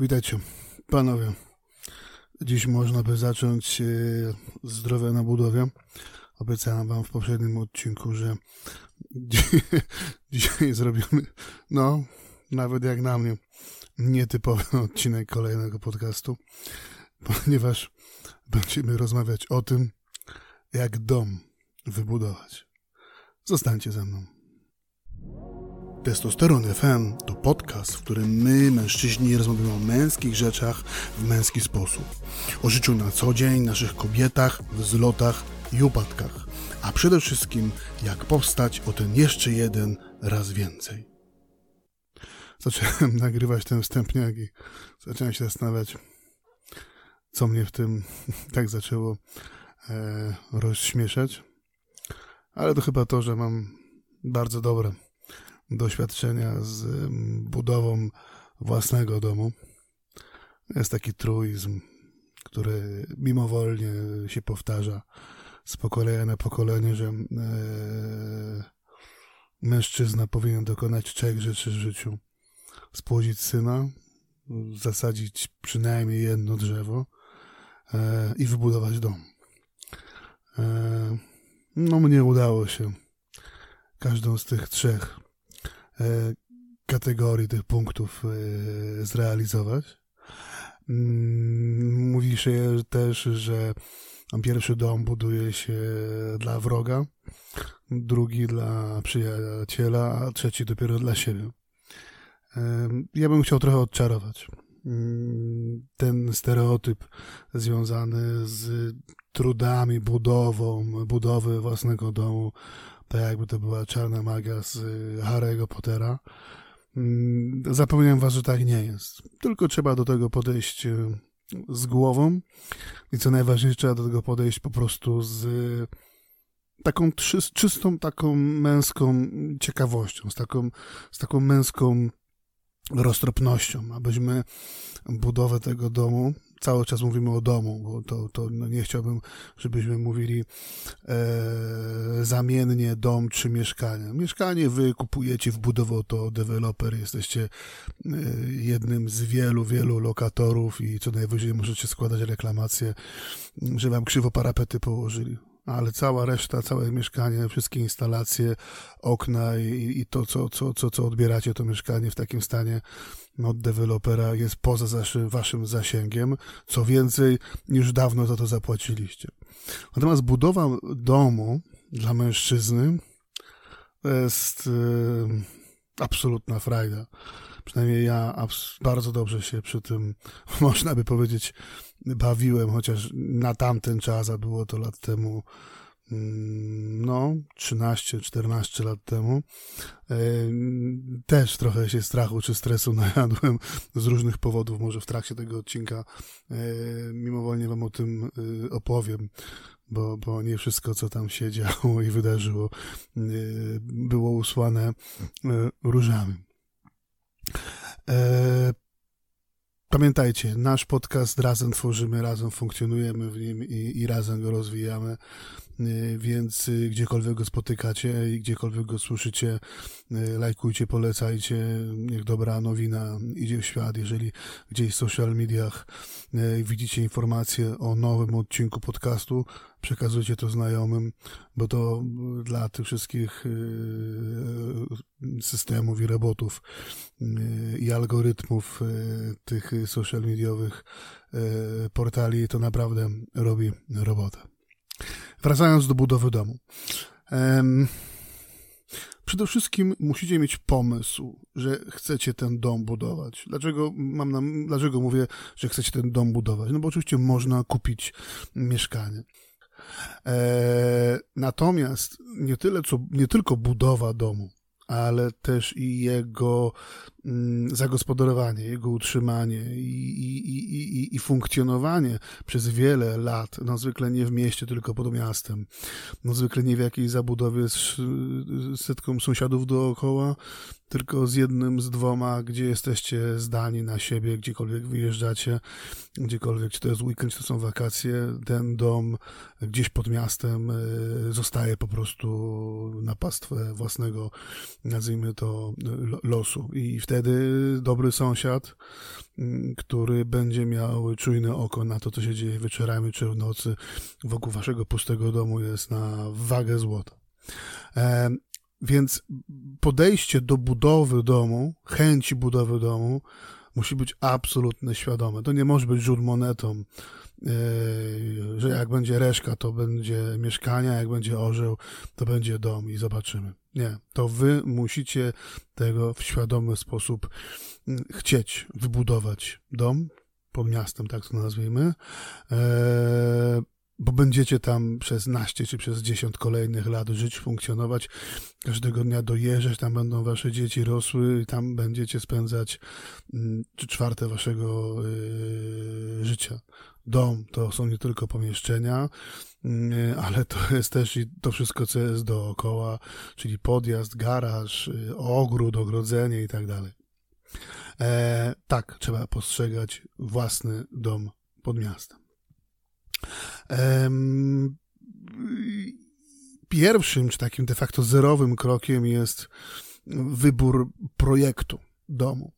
Witajcie, panowie. Dziś można by zacząć e, zdrowie na budowie. Obiecałem wam w poprzednim odcinku, że dzisiaj zrobimy, no, nawet jak na mnie, nietypowy odcinek kolejnego podcastu, ponieważ będziemy rozmawiać o tym, jak dom wybudować. Zostańcie ze mną. Testosteron FM to podcast, w którym my, mężczyźni, rozmawiamy o męskich rzeczach w męski sposób. O życiu na co dzień, naszych kobietach, wzlotach i upadkach. A przede wszystkim, jak powstać o ten jeszcze jeden raz więcej. Zacząłem nagrywać ten wstępniak i zacząłem się zastanawiać, co mnie w tym tak zaczęło e, rozśmieszać. Ale to chyba to, że mam bardzo dobre doświadczenia z budową własnego domu. Jest taki truizm, który mimowolnie się powtarza z pokolenia na pokolenie, że e, mężczyzna powinien dokonać trzech rzeczy w życiu. Spłodzić syna, zasadzić przynajmniej jedno drzewo e, i wybudować dom. E, no mnie udało się każdą z tych trzech kategorii tych punktów e, zrealizować. Mm, mówi się też, że pierwszy dom buduje się dla wroga, drugi dla przyjaciela, a trzeci dopiero dla siebie. E, ja bym chciał trochę odczarować mm, ten stereotyp związany z trudami, budową, budowy własnego domu, tak jakby to była czarna magia z y, Harry'ego Pottera. Mm, zapewniam was, że tak nie jest. Tylko trzeba do tego podejść y, z głową i co najważniejsze, trzeba do tego podejść po prostu z taką czystą, taką męską ciekawością, z taką, z taką męską roztropnością, abyśmy budowę tego domu cały czas mówimy o domu, bo to, to no nie chciałbym, żebyśmy mówili e, zamiennie dom czy mieszkanie. Mieszkanie wy kupujecie, wbudował to deweloper, jesteście e, jednym z wielu, wielu lokatorów i co najwyżej możecie składać reklamacje, że wam krzywo parapety położyli ale cała reszta, całe mieszkanie, wszystkie instalacje, okna i, i to, co, co, co, co odbieracie, to mieszkanie w takim stanie od dewelopera jest poza waszym zasięgiem. Co więcej, już dawno za to zapłaciliście. Natomiast budowa domu dla mężczyzny jest yy, absolutna frajda. Przynajmniej ja bardzo dobrze się przy tym, można by powiedzieć, bawiłem, chociaż na tamten czas, a było to lat temu, no, 13-14 lat temu, e, też trochę się strachu czy stresu najadłem z różnych powodów. Może w trakcie tego odcinka e, mimowolnie Wam o tym e, opowiem, bo, bo nie wszystko, co tam się działo i wydarzyło, było usłane różami. Pamiętajcie, nasz podcast razem tworzymy, razem funkcjonujemy w nim i, i razem go rozwijamy. Y, więc y, gdziekolwiek go spotykacie i gdziekolwiek go słyszycie, y, lajkujcie, polecajcie, niech dobra nowina idzie w świat. Jeżeli gdzieś w social mediach widzicie informacje o nowym odcinku podcastu, przekazujcie to znajomym, bo to dla tych wszystkich systemów i robotów i algorytmów tych social mediowych portali to naprawdę robi robotę. Wracając do budowy domu. Um, przede wszystkim musicie mieć pomysł, że chcecie ten dom budować. Dlaczego, mam na, dlaczego mówię, że chcecie ten dom budować? No bo oczywiście można kupić mieszkanie. E, natomiast nie tyle, co, nie tylko budowa domu, ale też i jego zagospodarowanie, jego utrzymanie i, i, i, i, funkcjonowanie przez wiele lat, no zwykle nie w mieście, tylko pod miastem, no zwykle nie w jakiejś zabudowie z setką sąsiadów dookoła, tylko z jednym, z dwoma, gdzie jesteście zdani na siebie, gdziekolwiek wyjeżdżacie, gdziekolwiek, czy to jest weekend, czy to są wakacje, ten dom gdzieś pod miastem e, zostaje po prostu na pastwę własnego, nazwijmy to, losu. I w wtedy dobry sąsiad, mm, który będzie miał czujne oko na to, co się dzieje wieczorami czy w nocy wokół waszego pustego domu jest na wagę złota. E, więc podejście do budowy domu, chęci budowy domu musi być absolutnie świadome. To nie może być rzut monetą, e, że jak będzie reszka, to będzie mieszkanie, jak będzie orzeł, to będzie dom i zobaczymy. Nie, to wy musicie tego w świadomy sposób mm, chcieć wybudować dom pod miastem, tak to nazwijmy, e, bo będziecie tam przez naście czy przez dziesiąt kolejnych lat żyć, funkcjonować, każdego dnia dojeżdżać, tam będą wasze dzieci rosły i tam będziecie spędzać mm, czwarte waszego yy, życia. Dom to są nie tylko pomieszczenia, ale to jest też i to wszystko, co jest dookoła, czyli podjazd, garaż, yy, ogród, ogrodzenie i tak dalej. E, tak, trzeba postrzegać własny dom pod miastem. Pierwszym, czy takim de facto zerowym krokiem jest wybór projektu domu.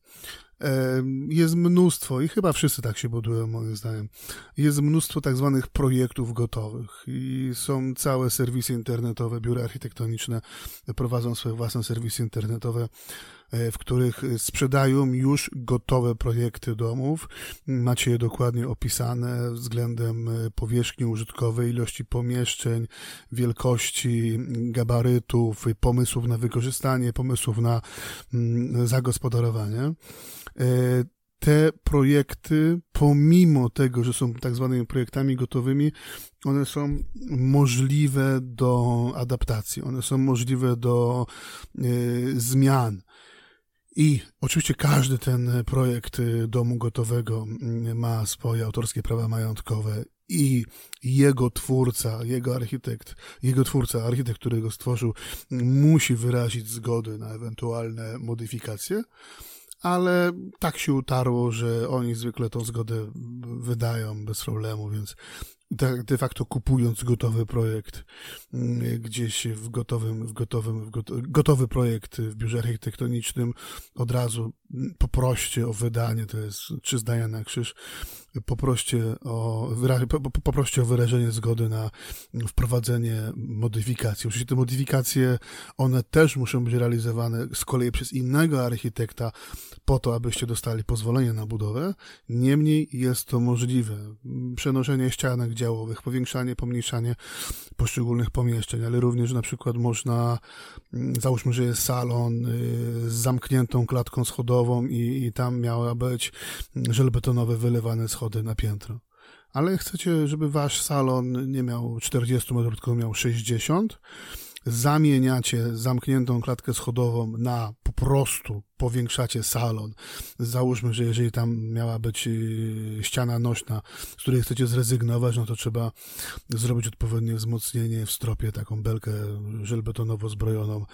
Jest mnóstwo, i chyba wszyscy tak się budują, moim zdaniem. Jest mnóstwo tak zwanych projektów gotowych i są całe serwisy internetowe, biura architektoniczne prowadzą swoje własne serwisy internetowe, w których sprzedają już gotowe projekty domów. Macie je dokładnie opisane względem e, powierzchni użytkowej, ilości pomieszczeń, wielkości, gabarytów, pomysłów na wykorzystanie, pomysłów na mm, zagospodarowanie e, te projekty, pomimo tego, że są tak zwanymi projektami gotowymi, one są możliwe do adaptacji, one są możliwe do y, zmian. I oczywiście każdy ten projekt y, domu gotowego mm, ma swoje autorskie prawa majątkowe i jego twórca, jego architekt, jego twórca, architekt, który go stworzył, musi wyrazić zgodę na ewentualne modyfikacje, ale tak się utarło, że oni zwykle tą zgodę wydają bez problemu, więc de facto kupując gotowy projekt mm, gdzieś w gotowym, w gotowym, w gotowy projekt w biurze architektonicznym od razu poproście o wydanie, to jest trzy zdania na krzyż, poproście o, poproście o wyrażenie zgody na wprowadzenie modyfikacji. Oczywiście te modyfikacje, one też muszą być realizowane z kolei przez innego architekta po to, abyście dostali pozwolenie na budowę. Niemniej jest to możliwe. Przenoszenie ścianek działowych, powiększanie, pomniejszanie poszczególnych pomieszczeń, ale również na przykład można, załóżmy, że jest salon y, z zamkniętą klatką schodową i, i tam miała być żelbetonowe wylewane schody na piętro. Ale chcecie, żeby wasz salon nie miał 40 metrów, tylko miał 60, zamieniacie zamkniętą klatkę schodową na po prostu powiększacie salon. Załóżmy, że jeżeli tam miała być y, ściana nośna, z której chcecie zrezygnować, no to trzeba zrobić odpowiednie wzmocnienie w stropie, taką belkę żelbetonowo zbrojoną.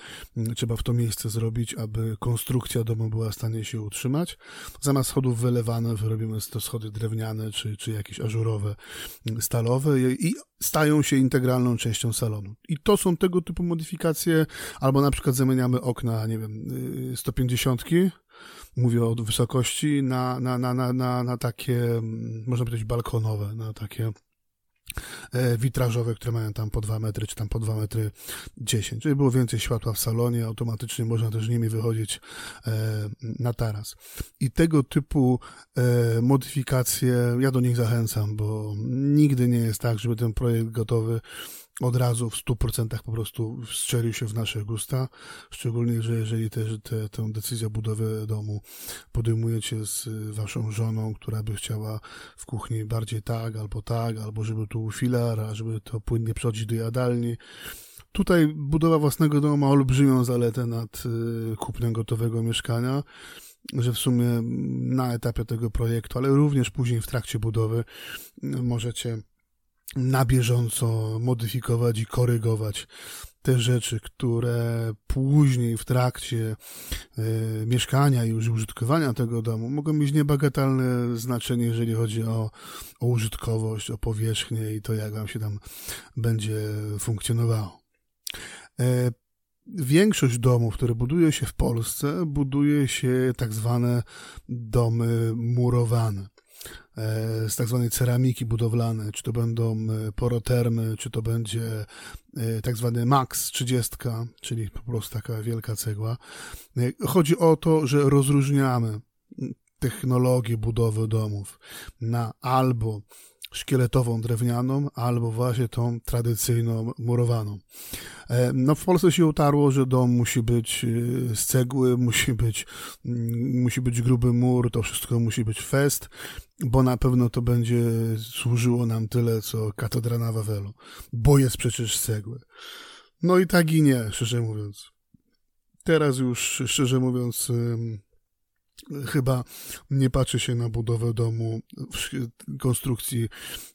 Trzeba w to miejsce zrobić, aby konstrukcja domu była w stanie się utrzymać. Zamiast schodów wylewanych robimy to schody drewniane, czy, czy jakieś ażurowe, stalowe i stają się integralną częścią salonu. I to są tego typu modyfikacje, albo na przykład zamieniamy okna, nie wiem, 150 mówię o wysokości, na, na, na, na, na, na takie, mm, można powiedzieć, balkonowe, na takie e, witrażowe, które mają tam po 2 metry, czy tam po 2 metry 10. Żeby było więcej światła w salonie, automatycznie można też nimi wychodzić e, na taras. I tego typu e, modyfikacje, ja do nich zachęcam, bo nigdy nie jest tak, żeby ten projekt gotowy od razu w 100% po prostu strzelił się w nasze gusta, szczególnie, że jeżeli też te, tę decyzję o budowie domu podejmujecie z waszą żoną, która by chciała w kuchni bardziej tak, albo tak, albo żeby tu filar, a żeby to płynnie przechodzić do jadalni. Tutaj budowa własnego domu ma olbrzymią zaletę nad y, kupnem gotowego mieszkania, że w sumie na etapie tego projektu, ale również później w trakcie budowy możecie na bieżąco modyfikować i korygować te rzeczy, które później w trakcie y, mieszkania i już użytkowania tego domu mogą mieć niebagatelne znaczenie, jeżeli chodzi o, o użytkowość, o powierzchnię i to, jak wam się tam będzie funkcjonowało. E, większość domów, które buduje się w Polsce, buduje się tak zwane domy murowane z tak zwanej ceramiki budowlanej, czy to będą porotermy, czy to będzie tak zwany max 30, czyli po prostu taka wielka cegła. Chodzi o to, że rozróżniamy technologię budowy domów na albo szkieletową drewnianą, albo właśnie tą tradycyjną murowaną. E, no w Polsce się utarło, że dom musi być e, z cegły, musi być, mm, musi być gruby mur, to wszystko musi być fest, bo na pewno to będzie służyło nam tyle, co katedra na Wawelu, bo jest przecież z cegły. No i tak i nie, szczerze mówiąc. Teraz już, szczerze mówiąc, chyba nie patrzy się na budowę domu w konstrukcji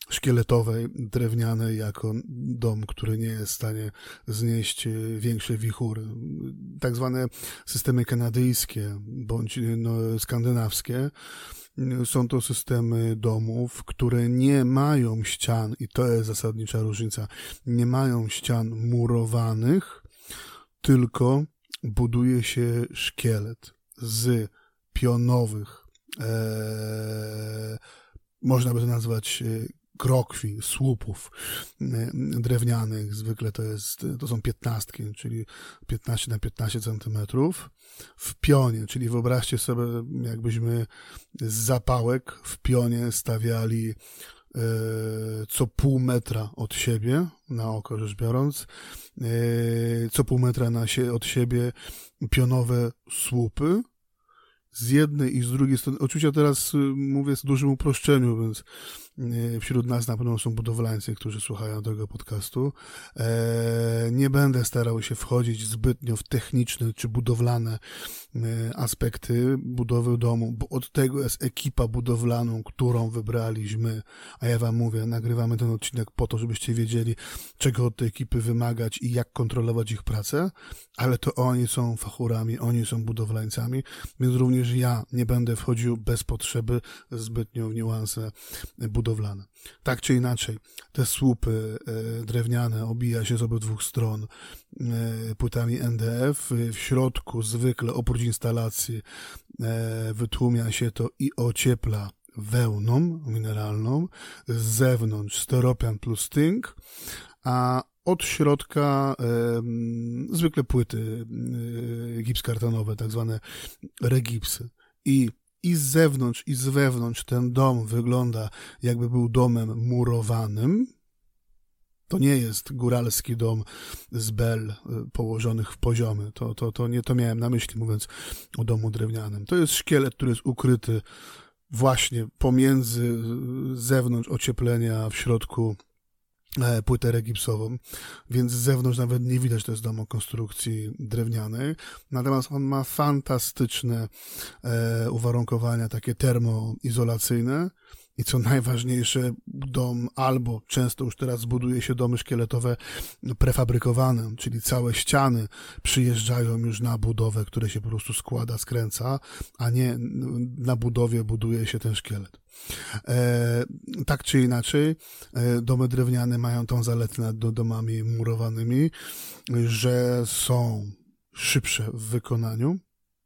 szkieletowej, drewnianej, jako dom, który nie jest w stanie znieść większe wichury. Tak zwane systemy kanadyjskie bądź no, skandynawskie są to systemy domów, które nie mają ścian, i to jest zasadnicza różnica, nie mają ścian murowanych, tylko buduje się szkielet z pionowych, e, można by to nazwać e, krokwi, słupów e, drewnianych, zwykle to jest, to są piętnastki, czyli 15 na 15 centymetrów, w pionie, czyli wyobraźcie sobie, jakbyśmy z zapałek w pionie stawiali e, co pół metra od siebie, na oko rzecz biorąc, co pół metra na się, od siebie pionowe słupy, z jednej i z drugiej strony. Oczywiście teraz y, mówię z dużym uproszczeniu, więc wśród nas na pewno są budowlańcy, którzy słuchają tego podcastu. E, nie będę starał się wchodzić zbytnio w techniczne czy budowlane e, aspekty budowy domu, bo od tego jest ekipa budowlaną, którą wybraliśmy. A ja wam mówię, nagrywamy ten odcinek po to, żebyście wiedzieli, czego od tej ekipy wymagać i jak kontrolować ich pracę, ale to oni są fachurami, oni są budowlańcami, więc również ja nie będę wchodził bez potrzeby zbytnio w niuanse budowlane. Tak czy inaczej, te słupy e, drewniane obija się z obydwu stron e, płytami NDF. W środku zwykle oprócz instalacji e, wytłumia się to i ociepla wełną mineralną, z zewnątrz steropian plus tynk, a od środka e, zwykle płyty e, gipskartonowe, tak zwane regipsy. I, I z zewnątrz, i z wewnątrz ten dom wygląda jakby był domem murowanym. To nie jest góralski dom z bel e, położonych w poziomy. To, to, to nie to miałem na myśli, mówiąc o domu drewnianym. To jest szkielet, który jest ukryty właśnie pomiędzy zewnątrz ocieplenia, w środku E, płytę regipsową, więc z zewnątrz nawet nie widać, to jest dom o konstrukcji drewnianej. Natomiast on ma fantastyczne e, uwarunkowania, takie termoizolacyjne. I co najważniejsze, dom albo często już teraz buduje się domy szkieletowe prefabrykowane, czyli całe ściany przyjeżdżają już na budowę, które się po prostu składa, skręca, a nie na budowie buduje się ten szkielet. E, tak czy inaczej, e, domy drewniane mają tą zaletę nad domami murowanymi, że są szybsze w wykonaniu.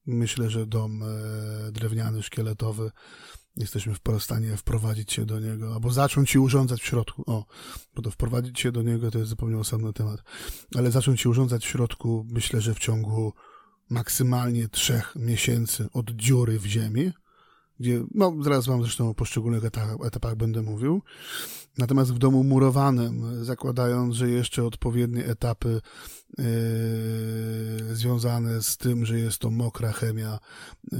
Myślę, że dom e, drewniany, szkieletowy jesteśmy w stanie wprowadzić się do niego, albo zacząć się urządzać w środku. O, bo to wprowadzić się do niego to jest zupełnie osobny temat. Ale zacząć się urządzać w środku, myślę, że w ciągu maksymalnie trzech miesięcy od dziury w ziemi, gdzie, no zaraz wam zresztą o poszczególnych etapach, etapach będę mówił. Natomiast w domu murowanym, zakładając, że jeszcze odpowiednie etapy yy, związane z tym, że jest to mokra chemia,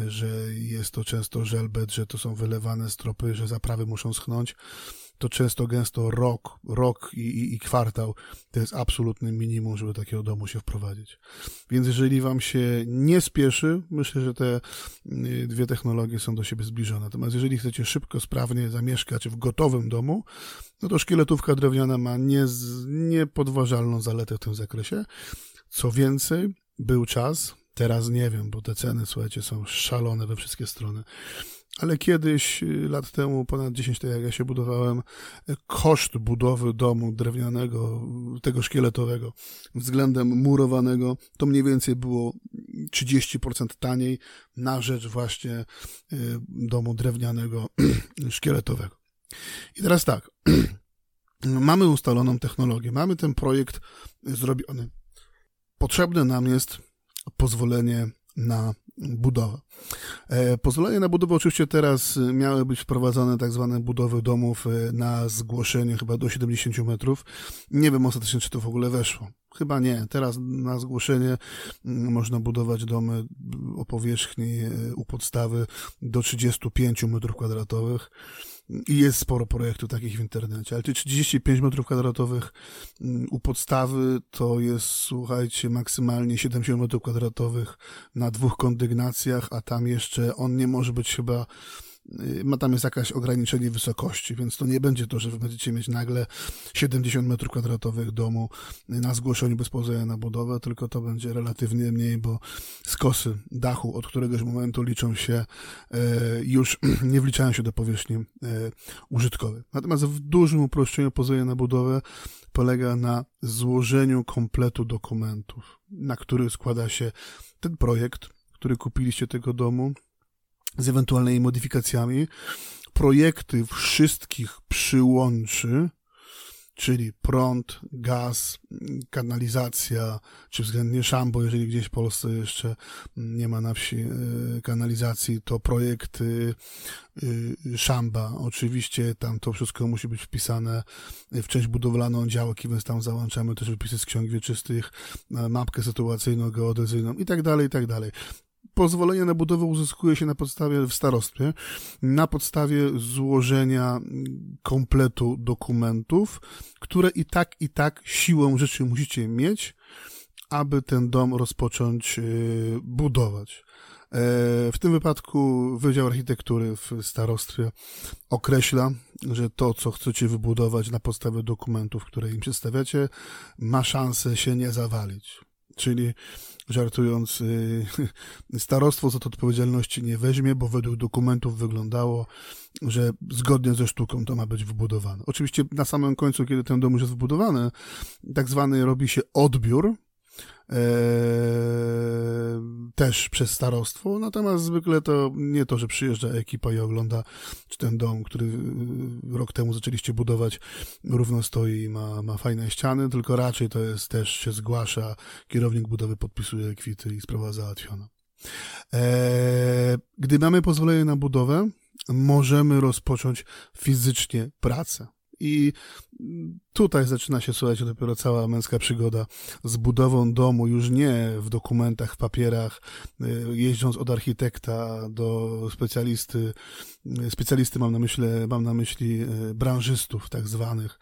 że jest to często żelbet, że to są wylewane stropy, że zaprawy muszą schnąć, to często gęsto rok, rok i, i, i, kwartał to jest absolutny minimum, żeby takiego domu się wprowadzić. Więc jeżeli wam się nie spieszy, myślę, że te y, dwie technologie są do siebie zbliżone. Natomiast jeżeli chcecie szybko, sprawnie zamieszkać w gotowym domu, no to szkieletówka drewniana ma niepodważalną zaletę w tym zakresie. Co więcej, był czas, teraz nie wiem, bo te ceny, słuchajcie, są szalone we wszystkie strony ale kiedyś, y, lat temu, ponad 10 tak jak ja się budowałem, koszt budowy domu drewnianego, tego szkieletowego, względem murowanego, to mniej więcej było 30% taniej na rzecz właśnie domu drewnianego, szkieletowego. I teraz tak, mamy ustaloną technologię, mamy ten projekt zrobiony. Potrzebne nam jest pozwolenie na budowę. E, pozwolenie na budowę oczywiście teraz miały być wprowadzone tak zwane budowy domów e, na zgłoszenie chyba do 70 metrów. Nie wiem ostatecznie, czy to w ogóle weszło. Chyba nie. Teraz na zgłoszenie mm, można budować domy o powierzchni e, u podstawy do 35 metrów kwadratowych. I jest sporo projektów takich w internecie, ale te 35 metrów kwadratowych mm, u podstawy to jest, słuchajcie, maksymalnie 70 metrów kwadratowych na dwóch kondygnacjach, a tam jeszcze on nie może być chyba ma tam jest jakieś ograniczenie wysokości, więc to nie będzie to, że wy będziecie mieć nagle 70 metrów kwadratowych domu na zgłoszeniu bez pozwolenia na budowę, tylko to będzie relatywnie mniej, bo skosy dachu od któregoś momentu liczą się, e, już nie wliczają się do powierzchni e, użytkowej. Natomiast w dużym uproszczeniu pozwolenie na budowę polega na złożeniu kompletu dokumentów, na który składa się ten projekt, który kupiliście tego domu, z ewentualnymi modyfikacjami, projekty wszystkich przyłączy, czyli prąd, gaz, kanalizacja, czy względnie szambo, jeżeli gdzieś w Polsce jeszcze nie ma na wsi e, kanalizacji, to projekty e, szamba. Oczywiście tam to wszystko musi być wpisane w część budowlaną działki, więc tam załączamy też wypisy z ksiąg wieczystych, e, mapkę sytuacyjną, geodezyjną i tak dalej, i tak dalej pozwolenie na budowę uzyskuje się na podstawie w starostwie, na podstawie złożenia kompletu dokumentów, które i tak, i tak siłą rzeczy musicie mieć, aby ten dom rozpocząć y, budować. E, w tym wypadku Wydział Architektury w starostwie określa, że to, co chcecie wybudować na podstawie dokumentów, które im przedstawiacie, ma szansę się nie zawalić. Czyli żartując, y, starostwo za to odpowiedzialności nie weźmie, bo według dokumentów wyglądało, że zgodnie ze sztuką to ma być wybudowane. Oczywiście na samym końcu, kiedy ten dom już jest wybudowany, tak zwany robi się odbiór, też przez starostwo, natomiast zwykle to nie to, że przyjeżdża ekipa i ogląda, czy ten dom, który y, rok temu zaczęliście budować, równo stoi i ma, ma fajne ściany, tylko raczej to jest też się zgłasza, kierownik budowy podpisuje kwity i sprawa załatwiona. E, gdy mamy pozwolenie na budowę, możemy rozpocząć fizycznie pracę. I tutaj zaczyna się, słuchajcie, dopiero cała męska przygoda z budową domu, już nie w dokumentach, w papierach, y, jeźdząc od architekta do specjalisty, y, specjalisty mam na myśli, mam na myśli y, branżystów tak zwanych,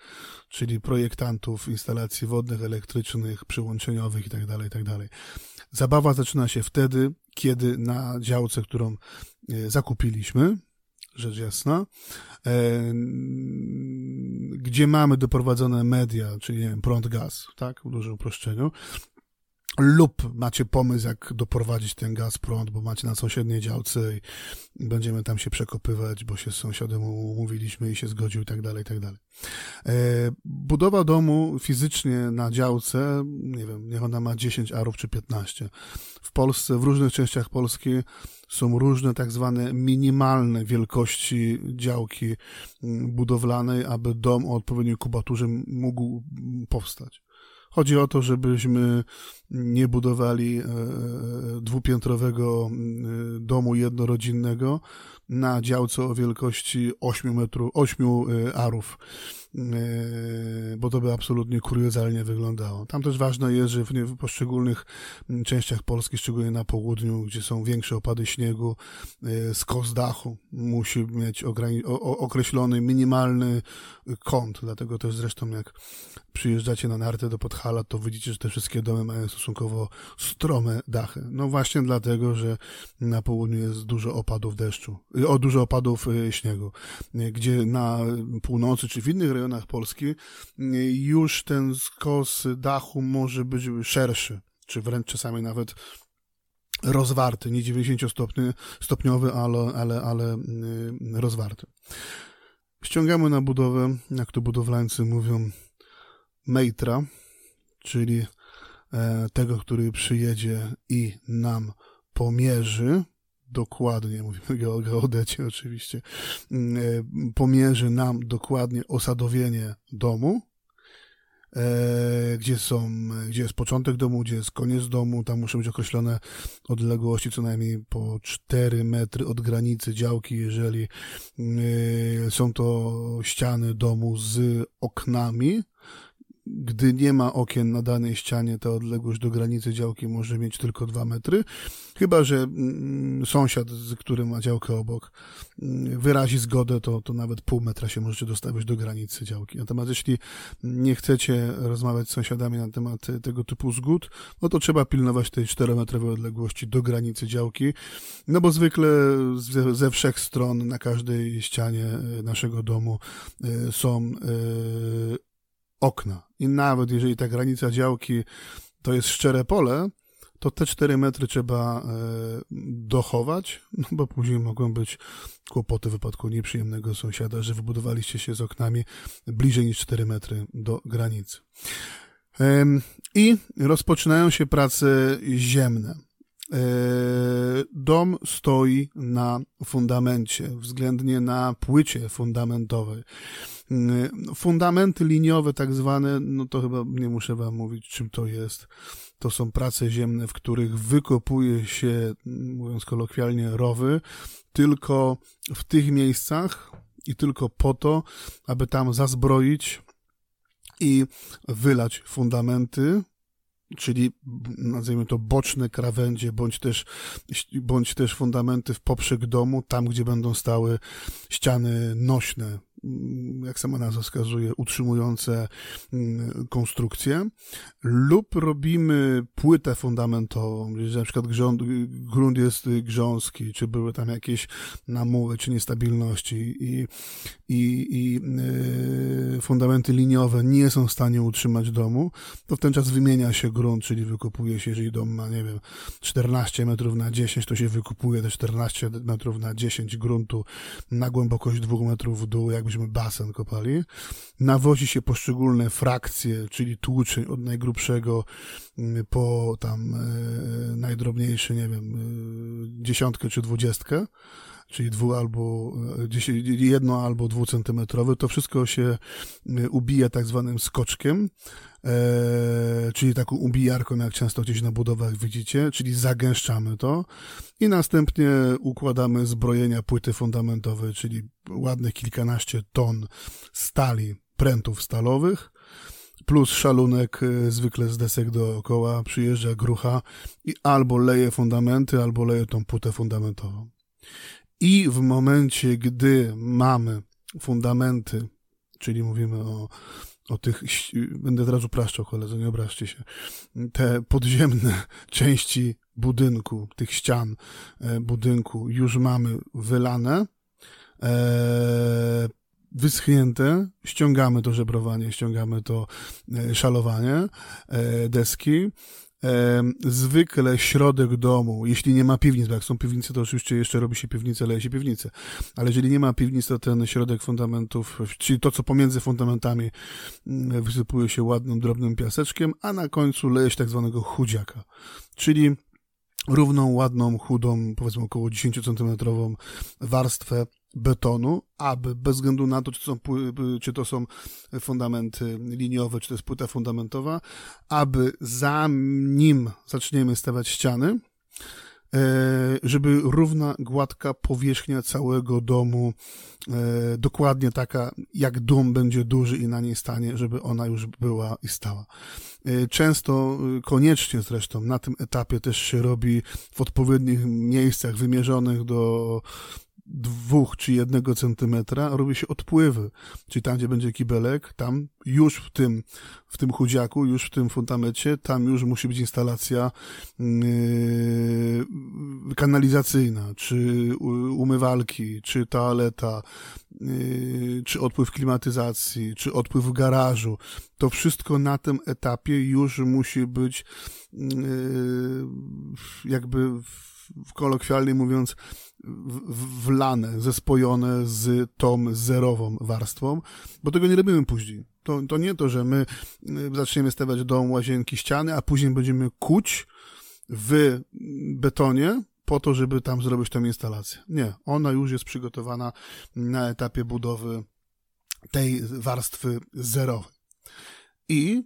czyli projektantów instalacji wodnych, elektrycznych, przyłączeniowych itd., tak itd. Tak Zabawa zaczyna się wtedy, kiedy na działce, którą zakupiliśmy, rzecz jasna, e, gdzie mamy doprowadzone media, czyli nie wiem, prąd, gaz, tak, w dużym uproszczeniu, lub macie pomysł, jak doprowadzić ten gaz, prąd, bo macie na sąsiedniej działce i będziemy tam się przekopywać, bo się z sąsiadem umówiliśmy i się zgodził i tak dalej, i tak dalej. E, budowa domu fizycznie na działce, nie wiem, niech ona ma 10 arów czy 15. W Polsce, w różnych częściach Polski są różne tak zwane minimalne wielkości działki mm, budowlanej, aby dom o odpowiedniej kubaturze mógł powstać. Chodzi o to, żebyśmy nie budowali e, e, dwupiętrowego mm, domu jednorodzinnego na działce o wielkości 8 metrów, 8 e, arów E, bo to by absolutnie kuriozalnie wyglądało. Tam też ważne jest, że w poszczególnych częściach Polski, szczególnie na południu, gdzie są większe opady śniegu, e, skos dachu musi mieć określony minimalny kąt, dlatego też zresztą jak przyjeżdżacie na nartę do Podhala, to widzicie, że te wszystkie domy mają stosunkowo strome dachy. No właśnie dlatego, że na południu jest dużo opadów deszczu, o dużo opadów e, śniegu, gdzie na północy czy w innych rejonach Polski już ten skos dachu może być szerszy, czy wręcz czasami nawet rozwarty, nie 90-stopniowy, ale, ale, ale rozwarty. Ściągamy na budowę, jak to budowlańcy mówią, mejtra, czyli tego, który przyjedzie i nam pomierzy, dokładnie, mówimy o geodecie oczywiście, e, pomierzy nam dokładnie osadowienie domu, e, gdzie są, gdzie jest początek domu, gdzie jest koniec domu, tam muszą być określone odległości co najmniej po 4 metry od granicy działki, jeżeli są to ściany domu z oknami, gdy nie ma okien na danej ścianie, ta odległość do granicy działki może mieć tylko dwa metry, chyba że mm, sąsiad, z którym ma działkę obok, mm, wyrazi zgodę, to, to nawet pół metra się możecie dostawić do granicy działki. Natomiast jeśli nie chcecie rozmawiać z sąsiadami na temat tego typu zgód, no to trzeba pilnować tej 4-metrowej odległości do granicy działki, no bo zwykle ze, ze wszech stron na każdej ścianie e, naszego domu e, są e, okna. I nawet jeżeli ta granica działki to jest szczere pole, to te 4 metry trzeba e, dochować, no bo później mogą być kłopoty w wypadku nieprzyjemnego sąsiada, że wybudowaliście się z oknami bliżej niż 4 metry do granicy. I rozpoczynają się prace ziemne. E, dom stoi na fundamencie, względnie na płycie fundamentowej. E, fundamenty liniowe, tak zwane, no to chyba nie muszę Wam mówić, czym to jest. To są prace ziemne, w których wykopuje się, mówiąc kolokwialnie, rowy, tylko w tych miejscach i tylko po to, aby tam zazbroić i wylać fundamenty, czyli nazwijmy to boczne krawędzie, bądź też, bądź też fundamenty w poprzek domu, tam gdzie będą stały ściany nośne, jak sama nazwa wskazuje, utrzymujące mm, konstrukcję, lub robimy płytę fundamentową, gdzie na przykład grząd, grunt jest grząski, czy były tam jakieś namuły, czy niestabilności i, i, i yy, fundamenty liniowe nie są w stanie utrzymać domu, to w ten czas wymienia się grunt, czyli wykupuje się, jeżeli dom ma, nie wiem, 14 metrów na 10, to się wykupuje te 14 metrów na 10 gruntu na głębokość 2 metrów w dół, jakbyś żeśmy basen kopali, nawozi się poszczególne frakcje, czyli tłuczeń od najgrubszego mm, po tam e, najdrobniejszy, nie wiem, e, dziesiątkę czy dwudziestkę, czyli dwu albo, e, jedno albo dwucentymetrowy, to wszystko się e, ubija tak zwanym skoczkiem, e, czyli taką ubijarką, jak często gdzieś na budowach widzicie, czyli zagęszczamy to i następnie układamy zbrojenia płyty fundamentowej, czyli ładnych kilkanaście ton stali, prętów stalowych, plus szalunek zwykle z desek dookoła, przyjeżdża grucha i albo leje fundamenty, albo leje tą płytę fundamentową. I w momencie, gdy mamy fundamenty, czyli mówimy o, o tych, będę od razu praszczał koledzy, nie obraźcie się, te podziemne części budynku, tych ścian e, budynku już mamy wylane, e, wyschnięte, ściągamy to żebrowanie, ściągamy to e, szalowanie deski, zwykle środek domu, jeśli nie ma piwnic, bo jak są piwnice, to oczywiście jeszcze robi się piwnicę, leje się piwnicę, ale jeżeli nie ma piwnic, to ten środek fundamentów, czyli to, co pomiędzy fundamentami mm, wysypuje się ładnym, drobnym piaseczkiem, a na końcu leje się tak zwanego chudziaka, czyli równą, ładną, chudą, powiedzmy około 10 centymetrową warstwę betonu, aby bez względu na to, czy to, są, czy to są fundamenty liniowe, czy to jest płyta fundamentowa, aby zanim zaczniemy stawiać ściany, e, żeby równa, gładka powierzchnia całego domu, e, dokładnie taka, jak dom będzie duży i na niej stanie, żeby ona już była i stała. E, często, koniecznie zresztą, na tym etapie też się robi w odpowiednich miejscach wymierzonych do dwóch czy jednego centymetra robi się odpływy. Czyli tam, gdzie będzie kibelek, tam już w tym, w tym chudziaku, już w tym fundamencie, tam już musi być instalacja yy, kanalizacyjna, czy umywalki, czy toaleta, yy, czy odpływ klimatyzacji, czy odpływ garażu. To wszystko na tym etapie już musi być yy, jakby kolokwialnie mówiąc wlane, zespojone z tą zerową warstwą, bo tego nie robimy później. To, to nie to, że my y, zaczniemy stawiać dom, łazienki, ściany, a później będziemy kuć w betonie po to, żeby tam zrobić tę instalację. Nie, ona już jest przygotowana na etapie budowy tej warstwy zerowej. I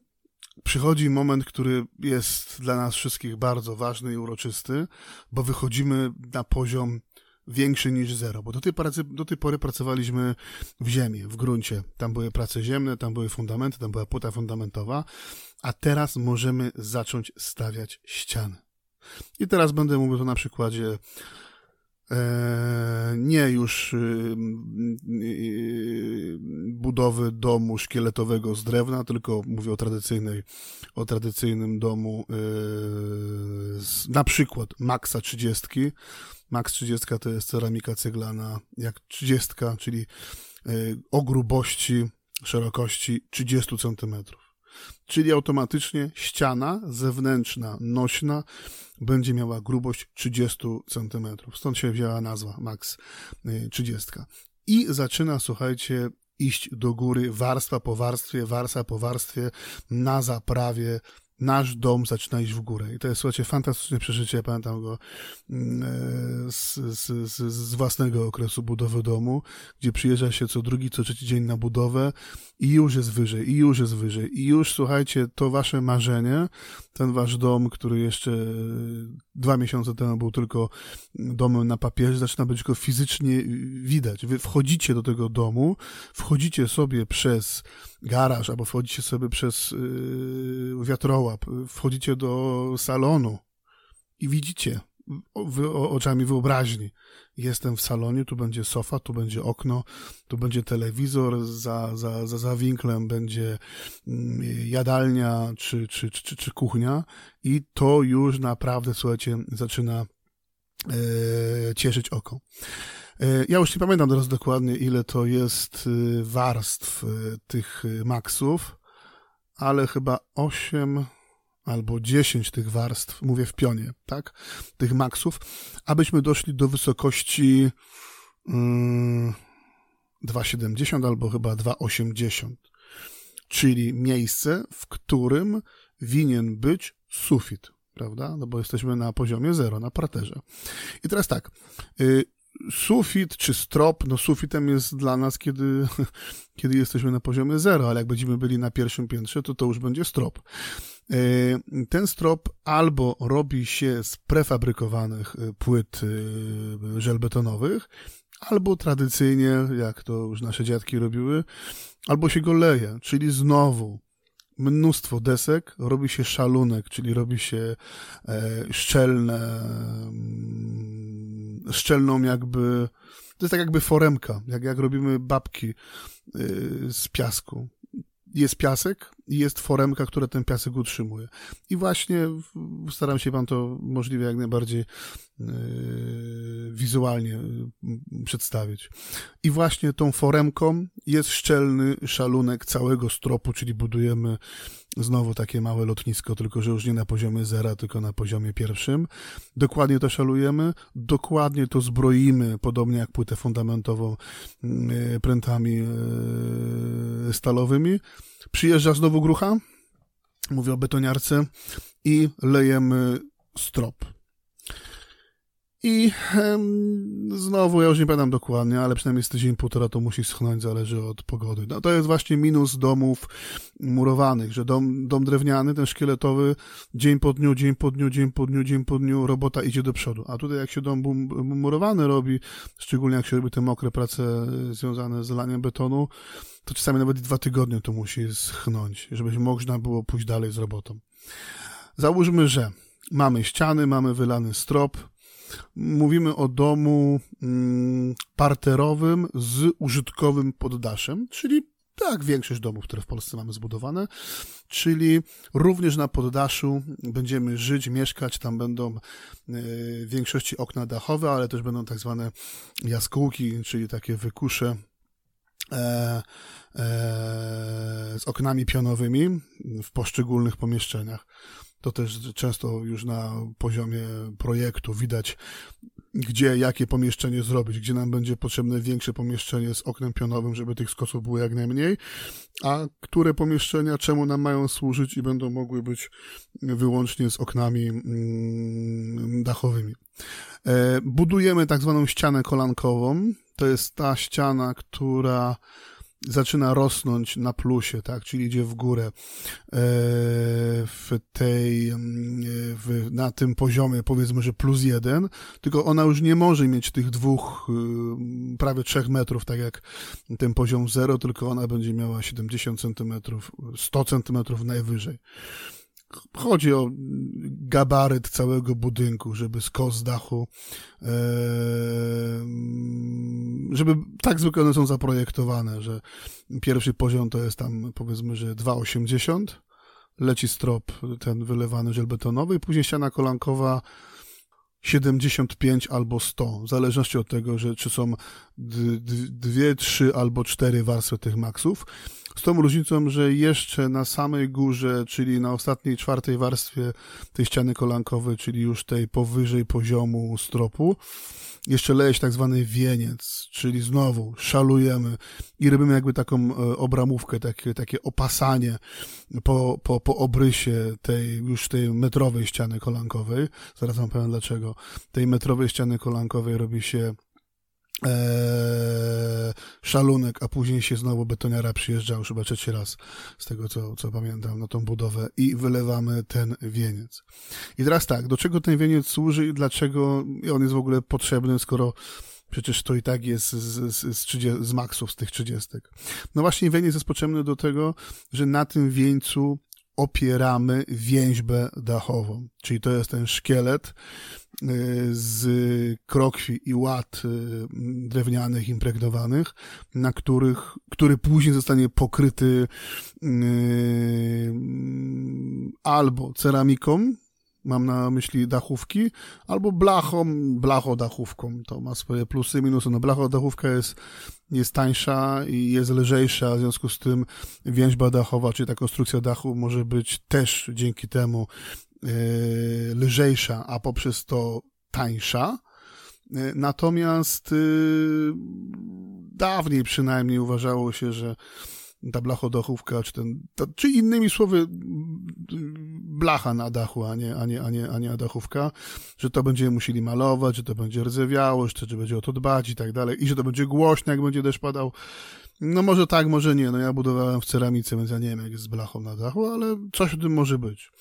przychodzi moment, który jest dla nas wszystkich bardzo ważny i uroczysty, bo wychodzimy na poziom większy niż zero, bo do tej, do tej pory pracowaliśmy w ziemi, w gruncie. Tam były prace ziemne, tam były fundamenty, tam była płyta fundamentowa, a teraz możemy zacząć stawiać ściany. I teraz będę mówił to na przykładzie nie już y, y, budowy domu szkieletowego z drewna, tylko mówię o tradycyjnej, o tradycyjnym domu e, na przykład Maxa 30, Max 30 to jest ceramika ceglana jak 30, czyli e, o grubości, szerokości 30 cm. Czyli automatycznie ściana zewnętrzna, nośna będzie miała grubość 30 cm. Stąd się wzięła nazwa Max 30. E, I zaczyna, słuchajcie, iść do góry warstwa po warstwie, warstwa po warstwie na zaprawie nasz dom zaczyna iść w górę. I to jest, słuchajcie, fantastyczne przeżycie. Ja pamiętam go mm, e, z, z, z, własnego okresu budowy domu, gdzie przyjeżdża się co drugi, co trzeci dzień na budowę i już jest wyżej, i już jest wyżej. I już, słuchajcie, to wasze marzenie, ten wasz dom, który jeszcze dwa miesiące temu był tylko domem na papierze, zaczyna być go fizycznie widać. Wy wchodzicie do tego domu, wchodzicie sobie przez garaż, albo wchodzicie sobie przez yy, wiatrołap, wchodzicie do salonu i widzicie oczami wyobraźni. Jestem w salonie, tu będzie sofa, tu będzie okno, tu będzie telewizor, za, za, za, za winklem będzie mm, jadalnia czy, czy, czy, czy kuchnia i to już naprawdę, słuchajcie, zaczyna e, cieszyć oko. E, ja już nie pamiętam teraz dokładnie, ile to jest e, warstw e, tych maksów, ale chyba 8 albo 10 tych warstw, mówię w pionie, tak, tych maksów, abyśmy doszli do wysokości mm, 2,70 albo chyba 2,80, czyli miejsce, w którym winien być sufit, prawda? No bo jesteśmy na poziomie zero, na parterze. I teraz tak, y, sufit czy strop, no sufitem jest dla nas, kiedy, kiedy jesteśmy na poziomie zero, ale jak będziemy byli na pierwszym piętrze, to to już będzie strop. E, ten strop albo robi się z prefabrykowanych e, płyt e, żelbetonowych, albo tradycyjnie, jak to już nasze dziadki robiły, albo się go leje, czyli znowu mnóstwo desek, robi się szalunek, czyli robi się szczelne, mm, szczelną jakby, to jest tak jakby foremka, jak, jak robimy babki z piasku. Jest piasek, jest foremka, która ten piasek utrzymuje. I właśnie staram się Wam to możliwie jak najbardziej yy, wizualnie yy, przedstawić. I właśnie tą foremką jest szczelny szalunek całego stropu, czyli budujemy znowu takie małe lotnisko, tylko że już nie na poziomie zera, tylko na poziomie pierwszym. Dokładnie to szalujemy, dokładnie to zbroimy, podobnie jak płytę fundamentową, yy, prętami yy, stalowymi. Przyjeżdża znowu grucha, mówię o betoniarce, i lejemy strop. I em, znowu, ja już nie pamiętam dokładnie, ale przynajmniej z tydzień, półtora to musi schnąć, zależy od pogody. No to jest właśnie minus domów murowanych, że dom, dom drewniany, ten szkieletowy, dzień po dniu, dzień po dniu, dzień po dniu, dzień po dniu, robota idzie do przodu. A tutaj jak się dom murowany robi, szczególnie jak się robi te mokre prace związane z laniem betonu, to czasami nawet dwa tygodnie to musi schnąć, żeby można było pójść dalej z robotą. Załóżmy, że mamy ściany, mamy wylany strop, mówimy o domu mm, parterowym z użytkowym poddaszem, czyli tak większość domów, które w Polsce mamy zbudowane, czyli również na poddaszu będziemy żyć, mieszkać, tam będą e, w większości okna dachowe, ale też będą tak zwane jaskółki, czyli takie wykusze e, e, z oknami pionowymi w poszczególnych pomieszczeniach. To też często już na poziomie projektu widać, gdzie jakie pomieszczenie zrobić, gdzie nam będzie potrzebne większe pomieszczenie z oknem pionowym, żeby tych skosów było jak najmniej, a które pomieszczenia czemu nam mają służyć i będą mogły być wyłącznie z oknami mm, dachowymi. E, budujemy tak zwaną ścianę kolankową. To jest ta ściana, która zaczyna rosnąć na plusie, tak, czyli idzie w górę e, w tej, mm, w, na tym poziomie powiedzmy, że plus jeden, tylko ona już nie może mieć tych dwóch, y, prawie trzech metrów, tak jak ten poziom zero, tylko ona będzie miała 70 centymetrów, 100 centymetrów najwyżej. Chodzi o gabaryt całego budynku, żeby z dachu, e, żeby tak zwykle one są zaprojektowane, że pierwszy poziom to jest tam powiedzmy, że 2,80, leci strop ten wylewany żelbetonowy później ściana kolankowa 75 albo 100, w zależności od tego, że czy są dwie, trzy albo cztery warstwy tych maksów. Z tą różnicą, że jeszcze na samej górze, czyli na ostatniej czwartej warstwie tej ściany kolankowej, czyli już tej powyżej poziomu stropu, jeszcze leje się tak zwany wieniec, czyli znowu szalujemy i robimy jakby taką e, obramówkę, takie, takie opasanie po, po, po obrysie tej już tej metrowej ściany kolankowej. Zaraz wam powiem dlaczego. Tej metrowej ściany kolankowej robi się Eee, szalunek, a później się znowu betoniara przyjeżdżał już chyba trzeci raz, z tego co, co pamiętam, na tą budowę i wylewamy ten wieniec. I teraz tak, do czego ten wieniec służy i dlaczego on jest w ogóle potrzebny, skoro Przecież to i tak jest z, z, z, 30, z maksów, z tych trzydziestek. No właśnie wieniec jest potrzebny do tego, że na tym wieńcu opieramy więźbę dachową. Czyli to jest ten szkielet, Y, z krokwi i łat y, drewnianych impregnowanych, na których, który później zostanie pokryty y, albo ceramiką, mam na myśli dachówki, albo blachą, blachodachówką. To ma swoje plusy i minusy. No blachodachówka jest, jest tańsza i jest lżejsza, w związku z tym więźba dachowa, czyli ta konstrukcja dachu może być też dzięki temu E, lżejsza, a poprzez to tańsza. E, natomiast e, dawniej przynajmniej uważało się, że ta blachodochówka, czy, ten, to, czy innymi słowy blacha na dachu, a nie, a, nie, a, nie, a nie dachówka, że to będziemy musieli malować, że to będzie rdzewiało, że, że będzie o to dbać i tak dalej, i że to będzie głośno, jak będzie deszcz padał. No może tak, może nie. No ja budowałem w ceramice, więc ja nie wiem, jak jest z blachą na dachu, ale coś o tym może być.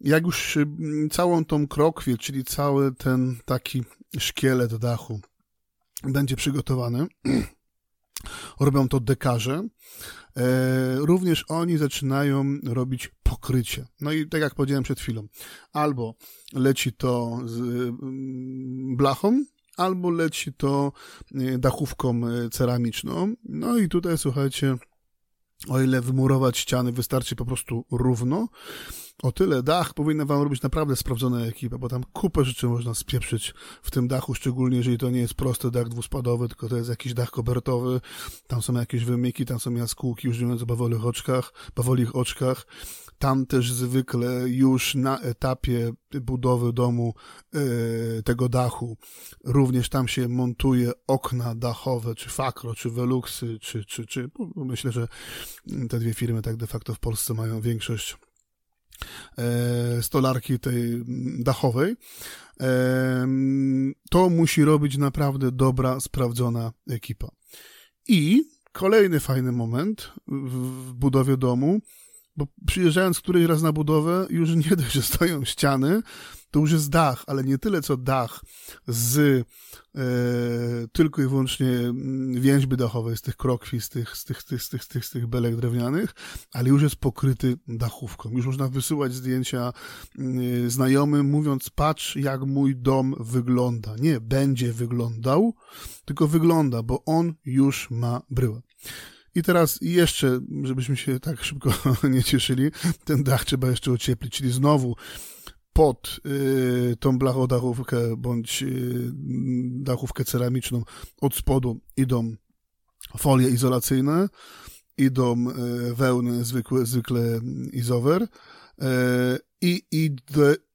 Jak już y, całą tą krokwię, czyli cały ten taki szkielet dachu będzie przygotowany, robią to dekarze, e, również oni zaczynają robić pokrycie. No i tak jak powiedziałem przed chwilą, albo leci to z mm, blachą, albo leci to e, dachówką e, ceramiczną. No i tutaj słuchajcie, o ile wymurować ściany wystarczy po prostu równo, o tyle dach powinna wam robić naprawdę sprawdzona ekipa, bo tam kupę rzeczy można spieprzyć w tym dachu, szczególnie jeżeli to nie jest prosty dach dwuspadowy, tylko to jest jakiś dach kobertowy, tam są jakieś wymyki, tam są jaskółki już mówiąc o bawolich oczkach, bawolich oczkach, tam też zwykle już na etapie budowy domu yy, tego dachu, również tam się montuje okna dachowe, czy Fakro, czy Veluxy, czy, czy, czy myślę, że te dwie firmy tak de facto w Polsce mają większość stolarki tej dachowej, e, to musi robić naprawdę dobra, sprawdzona ekipa. I kolejny fajny moment w budowie domu bo przyjeżdżając któryś raz na budowę, już nie dość, że stoją ściany, to już jest dach, ale nie tyle co dach z e, tylko i wyłącznie mm, więźby dachowej, z tych krokwi, z tych, z tych, z tych, z tych, z tych, z tych belek drewnianych, ale już jest pokryty dachówką. Już można wysyłać zdjęcia y, znajomym, mówiąc, patrz jak mój dom wygląda. Nie będzie wyglądał, tylko wygląda, bo on już ma bryłę. I teraz jeszcze, żebyśmy się tak szybko nie cieszyli, ten dach trzeba jeszcze ocieplić, czyli znowu pod y, tą blachodachówkę bądź y, dachówkę ceramiczną od spodu idą folie izolacyjne, idą y, wełny zwykłe, zwykle izower y, i,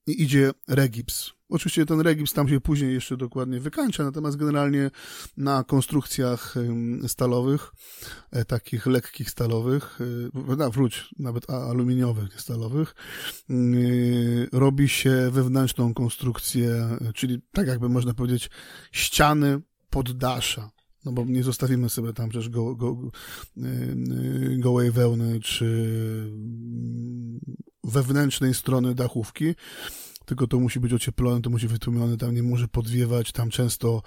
idzie regips. Oczywiście ten regips tam się później jeszcze dokładnie wykańcza, natomiast generalnie na konstrukcjach stalowych, e, takich lekkich stalowych, e, no wróć, nawet aluminiowych, nie stalowych, y, robi się wewnętrzną konstrukcję, czyli tak jakby można powiedzieć ściany poddasza. No bo nie zostawimy sobie tam przecież go, go, y, y, gołej wełny czy mm, wewnętrznej strony dachówki, tylko to musi być ocieplone, to musi wytłumione, tam nie może podwiewać, tam często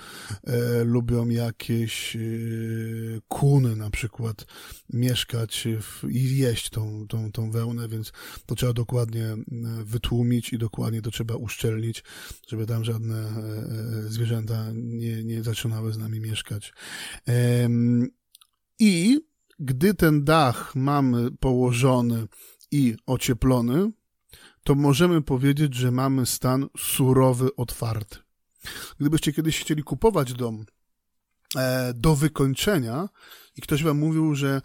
e, lubią jakieś e, kuny na przykład mieszkać w, i jeść tą, tą, tą wełnę, więc to trzeba dokładnie e, wytłumić i dokładnie to trzeba uszczelnić, żeby tam żadne e, e, zwierzęta nie, nie zaczynały z nami mieszkać. I gdy ten dach mamy położony i ocieplony, to możemy powiedzieć, że mamy stan surowy, otwarty. Gdybyście kiedyś chcieli kupować dom e, do wykończenia i ktoś wam mówił, że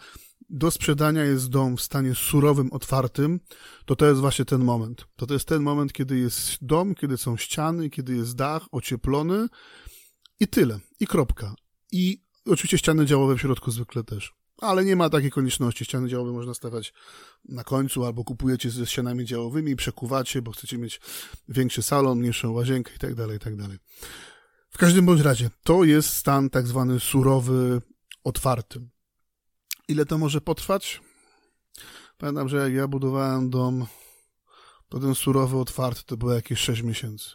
do sprzedania jest dom w stanie surowym, otwartym, to to jest właśnie ten moment. To to jest ten moment, kiedy jest dom, kiedy są ściany, kiedy jest dach ocieplony i tyle. I kropka. I oczywiście ściany działowe w środku zwykle też ale nie ma takiej konieczności. Ściany działowe można stawiać na końcu, albo kupujecie ze ścianami działowymi przekuwacie, bo chcecie mieć większy salon, mniejszą łazienkę i tak dalej, i tak. W każdym bądź razie, to jest stan tak zwany surowy, otwarty. Ile to może potrwać? Pamiętam, że jak ja budowałem dom, to ten surowy, otwarty to było jakieś 6 miesięcy.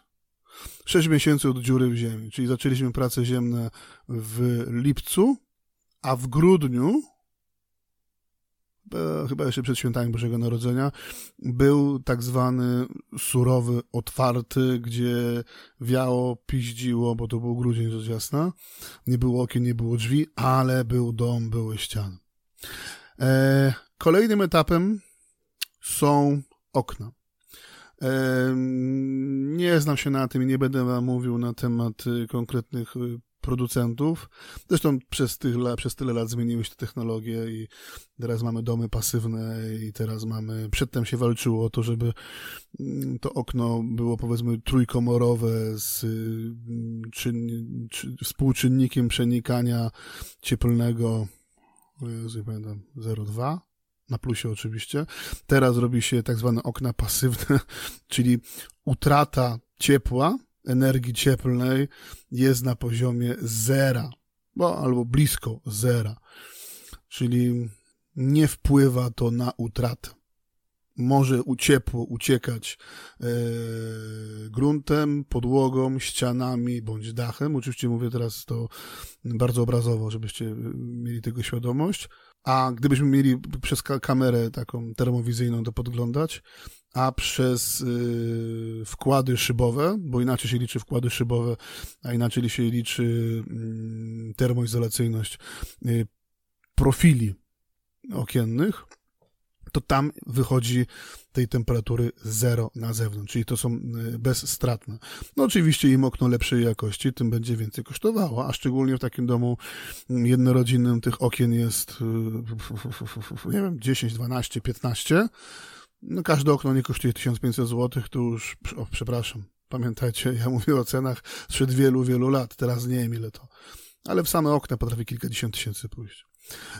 6 miesięcy od dziury w ziemi, czyli zaczęliśmy prace ziemne w lipcu, a w grudniu chyba jeszcze przed świętami Bożego Narodzenia, był tak zwany surowy, otwarty, gdzie wiało, piździło, bo to był grudzień, rzecz jasna. Nie było okien, nie było drzwi, ale był dom, były ściany. E, kolejnym etapem są okna. E, nie znam się na tym i nie będę wam mówił na temat konkretnych producentów. Zresztą przez, tych, przez tyle lat zmieniły się te technologie i teraz mamy domy pasywne i teraz mamy, przedtem się walczyło o to, żeby mm, to okno było powiedzmy trójkomorowe z mm, czy, współczynnikiem przenikania cieplnego, nie pamiętam, 0,2 na plusie oczywiście. Teraz robi się tak zwane okna pasywne, czyli utrata ciepła energii cieplnej jest na poziomie zera, bo, albo blisko zera. Czyli nie wpływa to na utratę. Może ciepło uciekać e, gruntem, podłogą, ścianami bądź dachem. Oczywiście mówię teraz to bardzo obrazowo, żebyście mieli tego świadomość. A gdybyśmy mieli przez kamerę taką termowizyjną to podglądać, a przez y, wkłady szybowe, bo inaczej się liczy wkłady szybowe, a inaczej się liczy y, termoizolacyjność y, profili okiennych, to tam wychodzi tej temperatury zero na zewnątrz, czyli to są y, bezstratne. No oczywiście im okno lepszej jakości, tym będzie więcej kosztowało, a szczególnie w takim domu mm, jednorodzinnym tych okien jest, y, nie wiem, 10, 12, 15, no każde okno nie kosztuje 1500 zł, to już, o, przepraszam, pamiętajcie, ja mówię o cenach sprzed wielu, wielu lat, teraz nie wiem ile to, ale w same okna potrafi kilkadziesiąt tysięcy pójść.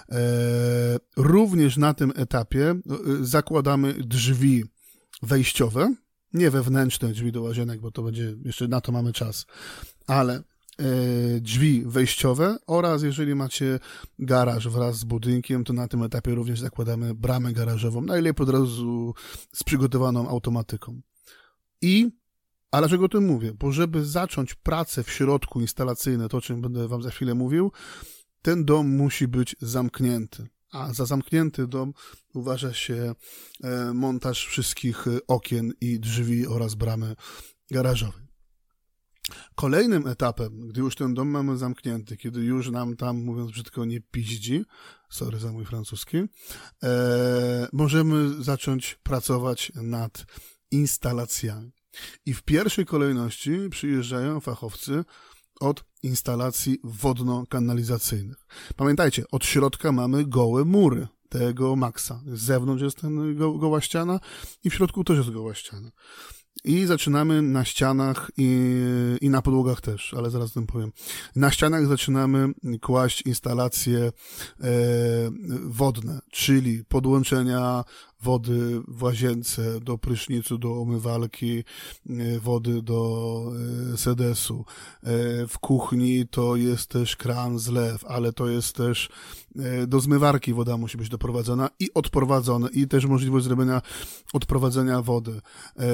E, również na tym etapie e, zakładamy drzwi wejściowe, nie wewnętrzne drzwi do łazienek, bo to będzie, jeszcze na to mamy czas, ale drzwi wejściowe oraz jeżeli macie garaż wraz z budynkiem, to na tym etapie również zakładamy bramę garażową, najlepiej od razu z przygotowaną automatyką. I a dlaczego o tym mówię? Bo żeby zacząć pracę w środku instalacyjne, to o czym będę wam za chwilę mówił, ten dom musi być zamknięty. A za zamknięty dom uważa się e, montaż wszystkich e, okien i drzwi oraz bramy garażowej. Kolejnym etapem, gdy już ten dom mamy zamknięty, kiedy już nam tam, mówiąc brzydko, nie piździ, sorry za mój francuski, e, możemy zacząć pracować nad instalacjami. I w pierwszej kolejności przyjeżdżają fachowcy od instalacji wodno-kanalizacyjnych. Pamiętajcie, od środka mamy gołe mury tego maksa. Z zewnątrz jest ten go, goła ściana i w środku też jest goła ściana. I zaczynamy na ścianach i, i na podłogach też, ale zaraz tym powiem. Na ścianach zaczynamy kłaść instalacje e, wodne, czyli podłączenia wody w łazience, do prysznicu, do umywalki, e, wody do e, sedesu. E, w kuchni to jest też kran, zlew, ale to jest też do zmywarki woda musi być doprowadzona i odprowadzona i też możliwość zrobienia odprowadzenia wody.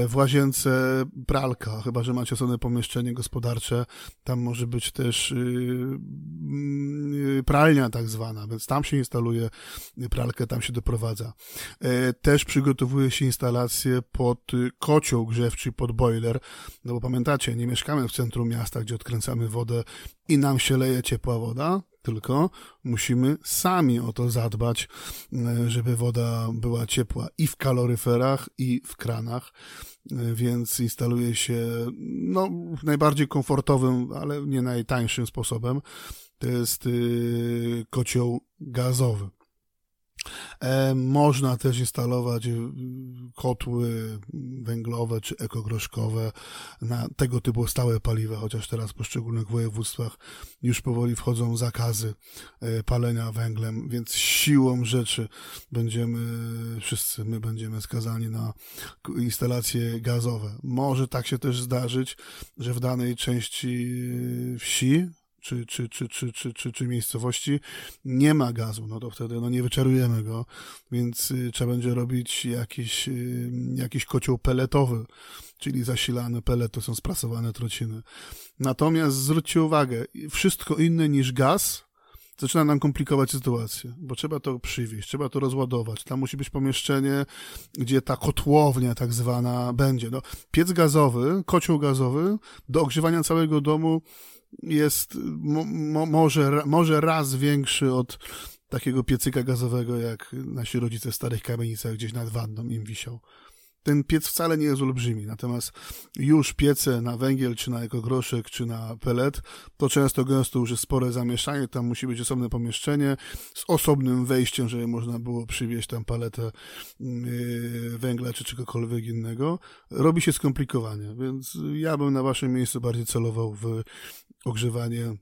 W łazience pralka, chyba że macie osobne pomieszczenie gospodarcze, tam może być też y, y, pralnia tak zwana, więc tam się instaluje pralkę, tam się doprowadza też przygotowuje się instalację pod y, kocioł grzewczy, pod boiler, no bo pamiętacie, nie mieszkamy w centrum miasta, gdzie odkręcamy wodę i nam się leje ciepła woda, tylko musimy sami o to zadbać, y, żeby woda była ciepła i w kaloryferach, i w kranach, y, więc instaluje się no, najbardziej komfortowym, ale nie najtańszym sposobem. To jest kocioł gazowy. E, można też instalować y, kotły węglowe czy ekogroszkowe na tego typu stałe paliwa, chociaż teraz w poszczególnych województwach już powoli wchodzą zakazy e, palenia węglem, więc siłą rzeczy będziemy, wszyscy my będziemy skazani na instalacje gazowe. Może tak się też zdarzyć, że w danej części wsi czy, czy, czy, czy, czy, czy, czy miejscowości nie ma gazu, no to wtedy no nie wyczarujemy go, więc y, trzeba będzie robić jakiś, y, jakiś kocioł peletowy, czyli zasilany pelet, to są sprasowane trociny. Natomiast zwróćcie uwagę, wszystko inne niż gaz zaczyna nam komplikować sytuację, bo trzeba to przywieźć, trzeba to rozładować. Tam musi być pomieszczenie, gdzie ta kotłownia tak zwana będzie. No, piec gazowy, kocioł gazowy do ogrzewania całego domu jest mo, mo, może, może raz większy od takiego piecyka gazowego, jak nasi rodzice w starych kamienicach gdzieś nad wanną im wisiał. Ten piec wcale nie jest olbrzymi, natomiast już piece na węgiel, czy na ekogroszek, czy na pelet, to często gęsto już jest spore zamieszanie, tam musi być osobne pomieszczenie z osobnym wejściem, żeby można było przywieźć tam paletę yy, węgla, czy czegokolwiek innego. Robi się skomplikowanie, więc ja bym na waszym miejscu bardziej celował w ogrzewanie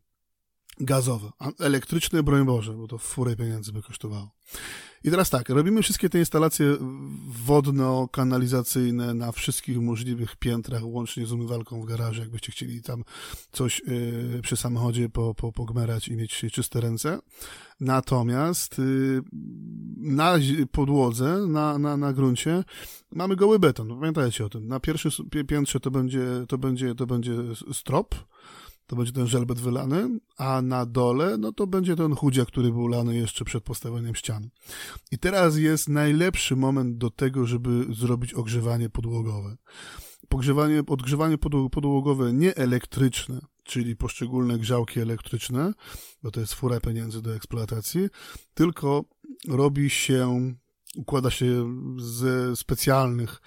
gazowe. Elektryczne, broń Boże, bo to furę pieniędzy by kosztowało. I teraz tak, robimy wszystkie te instalacje wodno-kanalizacyjne na wszystkich możliwych piętrach, łącznie z umywalką w garażu, jakbyście chcieli tam coś yy, przy samochodzie po, po, pogmerać i mieć czyste ręce. Natomiast yy, na podłodze, na, na, na gruncie mamy goły beton. Pamiętajcie o tym. Na pierwszym piętrze to będzie, to będzie, to będzie strop, to będzie ten żelbet wylany, a na dole, no to będzie ten chudziak, który był lany jeszcze przed postawieniem ścian. I teraz jest najlepszy moment do tego, żeby zrobić ogrzewanie podłogowe. Pogrzewanie, odgrzewanie podłogowe nie elektryczne, czyli poszczególne grzałki elektryczne, bo to jest fura pieniędzy do eksploatacji, tylko robi się, układa się ze specjalnych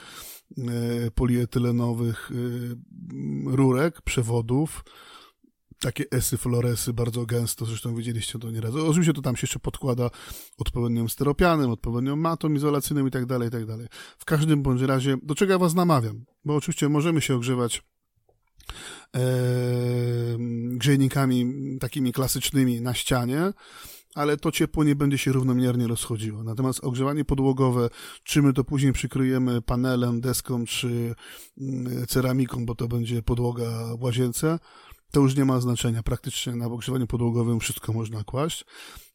e, polietylenowych e, rurek, przewodów, takie esy, floresy bardzo gęsto, zresztą widzieliście to nieraz. Oczywiście to tam się jeszcze podkłada odpowiednią styropianem, odpowiednią matą izolacyjną i tak dalej, i tak dalej. W każdym bądź razie, do czego ja was namawiam? Bo oczywiście możemy się ogrzewać e, grzejnikami takimi klasycznymi na ścianie, ale to ciepło nie będzie się równomiernie rozchodziło. Natomiast ogrzewanie podłogowe, czy my to później przykryjemy panelem, deską czy mm, ceramiką, bo to będzie podłoga w łazience, to już nie ma znaczenia. Praktycznie na ogrzewanie podłogowym wszystko można kłaść.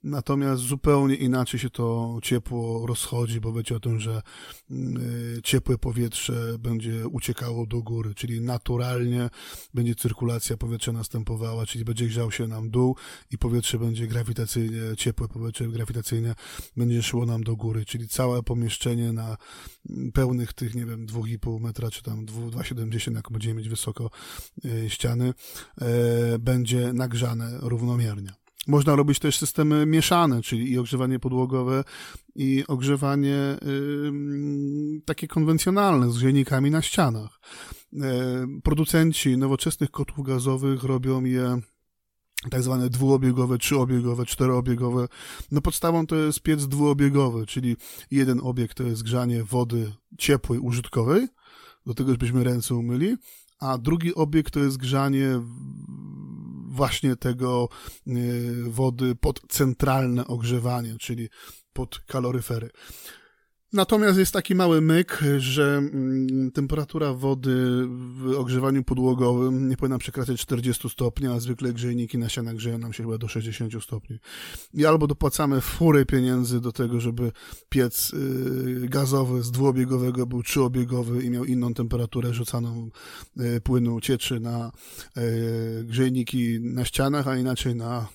Natomiast zupełnie inaczej się to ciepło rozchodzi, bo wiecie o tym, że mm, y, ciepłe powietrze będzie uciekało do góry, czyli naturalnie będzie cyrkulacja powietrza następowała, czyli będzie grzał się nam dół i powietrze będzie grawitacyjnie, ciepłe powietrze grawitacyjne będzie szło nam do góry, czyli całe pomieszczenie na mm, pełnych tych, nie wiem, 2,5 metra, czy tam 2,70, jak będziemy mieć wysoko y, ściany, e, będzie nagrzane równomiernie. Można robić też systemy mieszane, czyli i ogrzewanie podłogowe, i ogrzewanie y, takie konwencjonalne z grzejnikami na ścianach. Y, producenci nowoczesnych kotłów gazowych robią je tak zwane dwuobiegowe, trzyobiegowe, czteroobiegowe. No podstawą to jest piec dwuobiegowy, czyli jeden obieg to jest grzanie wody ciepłej, użytkowej, do tego, żebyśmy ręce umyli, a drugi obieg to jest grzanie właśnie tego y, wody pod centralne ogrzewanie, czyli pod kaloryfery. Natomiast jest taki mały myk, że mm, temperatura wody w ogrzewaniu podłogowym nie powinna przekraczać 40 stopni, a zwykle grzejniki na ścianach grzeją nam się chyba do 60 stopni. I albo dopłacamy furę pieniędzy do tego, żeby piec y, gazowy z dwuobiegowego był trzyobiegowy i miał inną temperaturę rzucaną y, płynu cieczy na y, grzejniki na ścianach, a inaczej na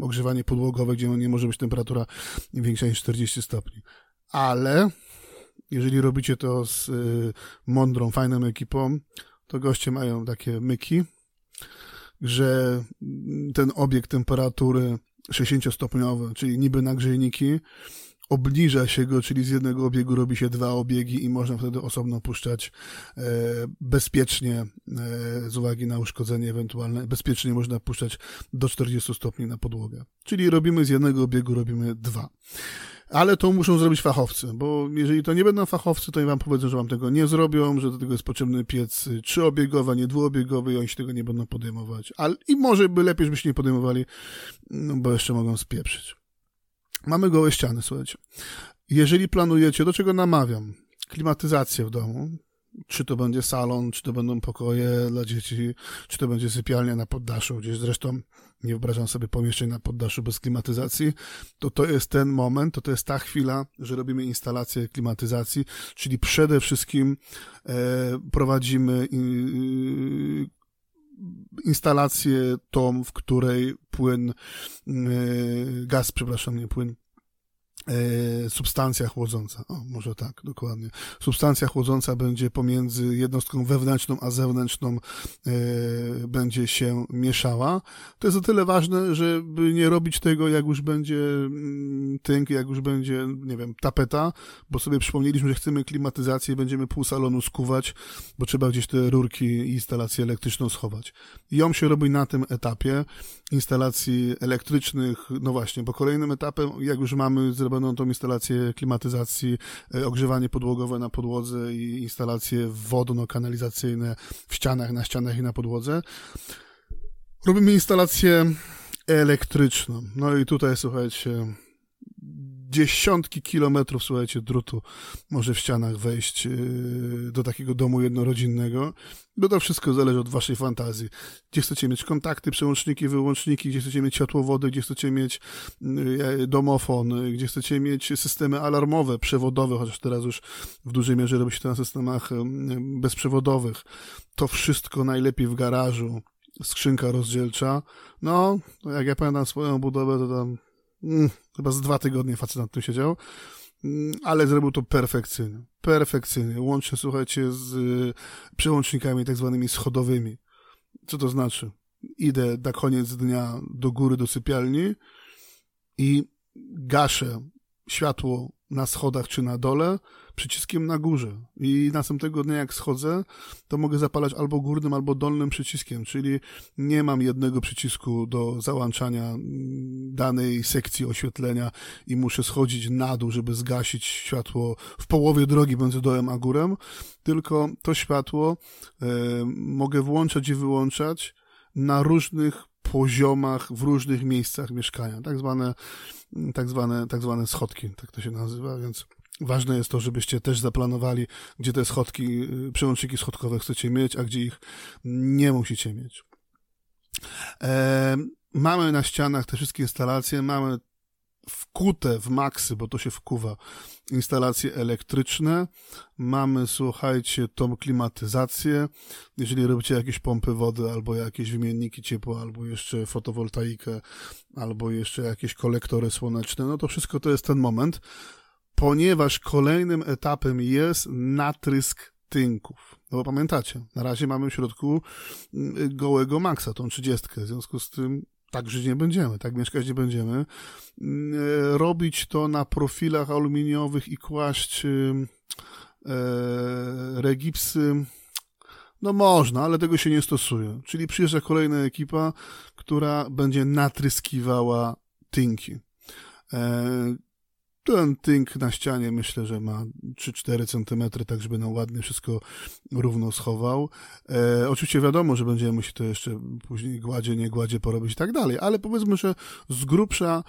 ogrzewanie podłogowe, gdzie nie może być temperatura większa niż 40 stopni. Ale jeżeli robicie to z yy, mądrą, fajną ekipą, to goście mają takie myki, że ten obiekt temperatury 60-stopniowy, czyli niby nagrzejniki, obniża się go, czyli z jednego obiegu robi się dwa obiegi i można wtedy osobno puszczać e, bezpiecznie, e, z uwagi na uszkodzenie ewentualne, bezpiecznie można puszczać do 40 stopni na podłogę. Czyli robimy z jednego obiegu, robimy dwa. Ale to muszą zrobić fachowcy, bo jeżeli to nie będą fachowcy, to i wam powiedzą, że wam tego nie zrobią, że do tego jest potrzebny piec trzyobiegowy, a nie dwuobiegowy i oni się tego nie będą podejmować. Ale, I może by lepiej, żebyście nie podejmowali, no bo jeszcze mogą spieprzyć. Mamy gołe ściany, słuchajcie. Jeżeli planujecie, do czego namawiam, klimatyzację w domu, czy to będzie salon, czy to będą pokoje dla dzieci, czy to będzie sypialnia na poddaszu, gdzieś zresztą nie wyobrażam sobie pomieszczeń na poddaszu bez klimatyzacji, to to jest ten moment, to to jest ta chwila, że robimy instalację klimatyzacji, czyli przede wszystkim e, prowadzimy e, instalację tą, w której płyn, e, gaz, przepraszam, nie płyn, substancja chłodząca. O, może tak, dokładnie. Substancja chłodząca będzie pomiędzy jednostką wewnętrzną a zewnętrzną e, będzie się mieszała. To jest o tyle ważne, żeby nie robić tego, jak już będzie mm, tynk, jak już będzie, nie wiem, tapeta, bo sobie przypomnieliśmy, że chcemy klimatyzację i będziemy pół salonu skuwać, bo trzeba gdzieś te rurki i instalację elektryczną schować. I ją się robi na tym etapie instalacji elektrycznych, no właśnie, bo kolejnym etapem, jak już mamy zrobioną tą instalację klimatyzacji, e, ogrzewanie podłogowe na podłodze i instalacje wodno-kanalizacyjne w ścianach, na ścianach i na podłodze, robimy instalację elektryczną. No i tutaj, słuchajcie, dziesiątki kilometrów, słuchajcie, drutu może w ścianach wejść yy, do takiego domu jednorodzinnego. No to wszystko zależy od waszej fantazji. Gdzie chcecie mieć kontakty, przełączniki, wyłączniki, gdzie chcecie mieć światłowody, gdzie chcecie mieć yy, domofon, gdzie chcecie mieć systemy alarmowe, przewodowe, chociaż teraz już w dużej mierze robi się to na systemach yy, bezprzewodowych. To wszystko najlepiej w garażu. Skrzynka rozdzielcza. No, jak ja pamiętam swoją budowę, to tam mm, chyba z dwa tygodnie facet nad tym siedział, mm, ale zrobił to perfekcyjnie. Perfekcyjnie. Łącznie, słuchajcie, z y, przełącznikami tak zwanymi schodowymi. Co to znaczy? Idę na koniec dnia do góry, do sypialni i gaszę światło na schodach czy na dole, przyciskiem na górze. I następnego dnia, jak schodzę, to mogę zapalać albo górnym, albo dolnym przyciskiem, czyli nie mam jednego przycisku do załączania mm, danej sekcji oświetlenia i muszę schodzić na dół, żeby zgasić światło w połowie drogi między dołem a górą, tylko to światło e, mogę włączać i wyłączać na różnych poziomach, w różnych miejscach mieszkania, tak zwane, tak zwane, tak zwane schodki, tak to się nazywa, więc Ważne jest to, żebyście też zaplanowali, gdzie te schodki, y, przełączniki schodkowe chcecie mieć, a gdzie ich nie musicie mieć. E, mamy na ścianach te wszystkie instalacje, mamy wkute w maksy, bo to się wkuwa, instalacje elektryczne. Mamy, słuchajcie, tą klimatyzację. Jeżeli robicie jakieś pompy wody, albo jakieś wymienniki ciepła, albo jeszcze fotowoltaikę, albo jeszcze jakieś kolektory słoneczne, no to wszystko to jest ten moment, ponieważ kolejnym etapem jest natrysk tynków. No bo pamiętacie, na razie mamy w środku mm, gołego maksa, tą trzydziestkę, w związku z tym tak żyć nie będziemy, tak mieszkać nie będziemy. Mm, e, robić to na profilach aluminiowych i kłaść e, regipsy, no można, ale tego się nie stosuje. Czyli przyjeżdża kolejna ekipa, która będzie natryskiwała tynki. Ten tynk na ścianie myślę, że ma 3-4 cm, tak żeby nam ładnie wszystko równo schował. E, oczywiście wiadomo, że będziemy musieli to jeszcze później gładzie, nie gładzie porobić i tak dalej, ale powiedzmy, że z grubsza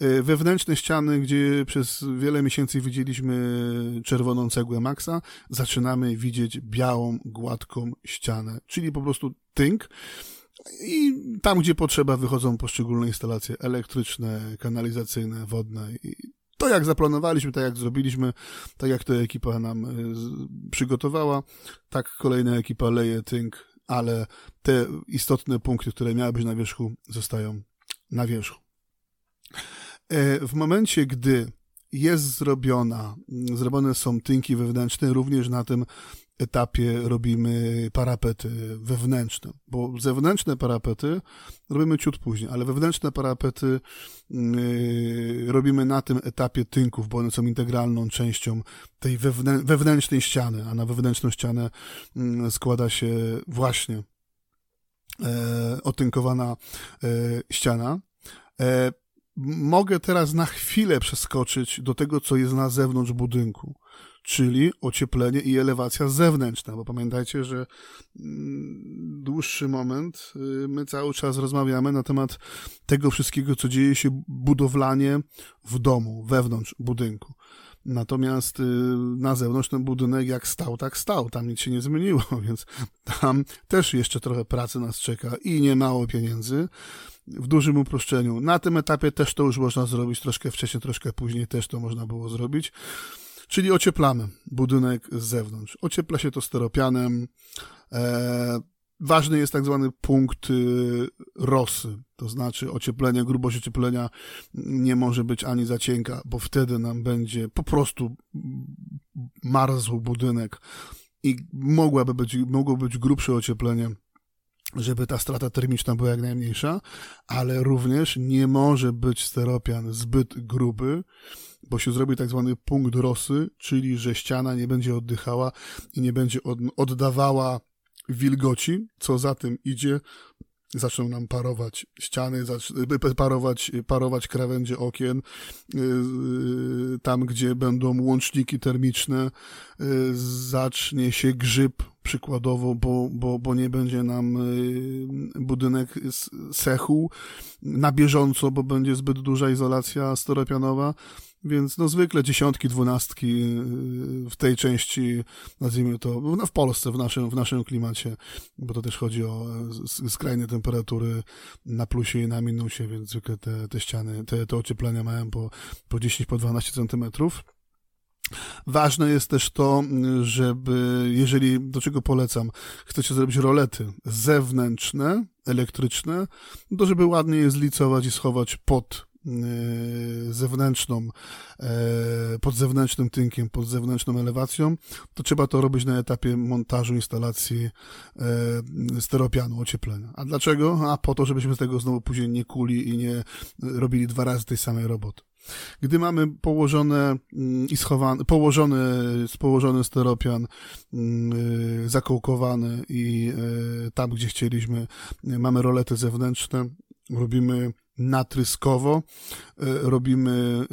e, wewnętrzne ściany, gdzie przez wiele miesięcy widzieliśmy czerwoną cegłę Maxa, zaczynamy widzieć białą, gładką ścianę, czyli po prostu tynk. I tam, gdzie potrzeba, wychodzą poszczególne instalacje elektryczne, kanalizacyjne, wodne i to jak zaplanowaliśmy, tak jak zrobiliśmy, tak jak to ekipa nam e, przygotowała, tak kolejna ekipa leje tynk, ale te istotne punkty, które miały być na wierzchu, zostają na wierzchu. E, w momencie, gdy jest zrobiona, zrobione są tynki wewnętrzne, również na tym etapie robimy parapety wewnętrzne, bo zewnętrzne parapety robimy ciut później, ale wewnętrzne parapety yy, robimy na tym etapie tynków, bo one są integralną częścią tej wewnę wewnętrznej ściany, a na wewnętrzną ścianę yy, składa się właśnie yy, otynkowana e, ściana. E, mogę teraz na chwilę przeskoczyć do tego, co jest na zewnątrz budynku czyli ocieplenie i elewacja zewnętrzna, bo pamiętajcie, że mm, dłuższy moment y, my cały czas rozmawiamy na temat tego wszystkiego, co dzieje się budowlanie w domu, wewnątrz budynku. Natomiast y, na zewnątrz ten budynek jak stał, tak stał. Tam nic się nie zmieniło, więc tam też jeszcze trochę pracy nas czeka i nie mało pieniędzy. W dużym uproszczeniu. Na tym etapie też to już można zrobić, troszkę wcześniej, troszkę później też to można było zrobić. Czyli ocieplamy budynek z zewnątrz. Ociepla się to steropianem. E, ważny jest tak zwany punkt y, rosy, to znaczy ocieplenie, grubość ocieplenia nie może być ani za cienka, bo wtedy nam będzie po prostu marzł budynek i mogłaby być, mogło być grubsze ocieplenie żeby ta strata termiczna była jak najmniejsza, ale również nie może być steropian zbyt gruby, bo się zrobi tak zwany punkt rosy, czyli że ściana nie będzie oddychała i nie będzie oddawała wilgoci, co za tym idzie, zaczną nam parować ściany, parować, parować krawędzie okien, y, y, tam gdzie będą łączniki termiczne, zacznie się grzyb przykładowo, bo, bo, bo nie będzie nam budynek sechł na bieżąco, bo będzie zbyt duża izolacja steropianowa, więc no zwykle dziesiątki, dwunastki y, w tej części, nazwijmy to, no w Polsce, w naszym, w naszym klimacie, bo to też chodzi o skrajne temperatury na plusie i na minusie, więc zwykle te, te ściany, te, te ocieplenia mają po, po 10, po 12 centymetrów. Ważne jest też to, żeby, jeżeli, do czego polecam, chcecie zrobić rolety zewnętrzne, elektryczne, to żeby ładnie je zlicować i schować pod Y, zewnętrzną, e, pod zewnętrznym tynkiem, pod zewnętrzną elewacją, to trzeba to robić na etapie montażu instalacji e, steropianu, ocieplenia. A dlaczego? A po to, żebyśmy z tego znowu później nie kuli i nie robili dwa razy tej samej roboty. Gdy mamy położone mm, i schowane, położony, położony steropian, mm, zakołkowany i e, tam, gdzie chcieliśmy, mamy rolety zewnętrzne, robimy natryskowo robimy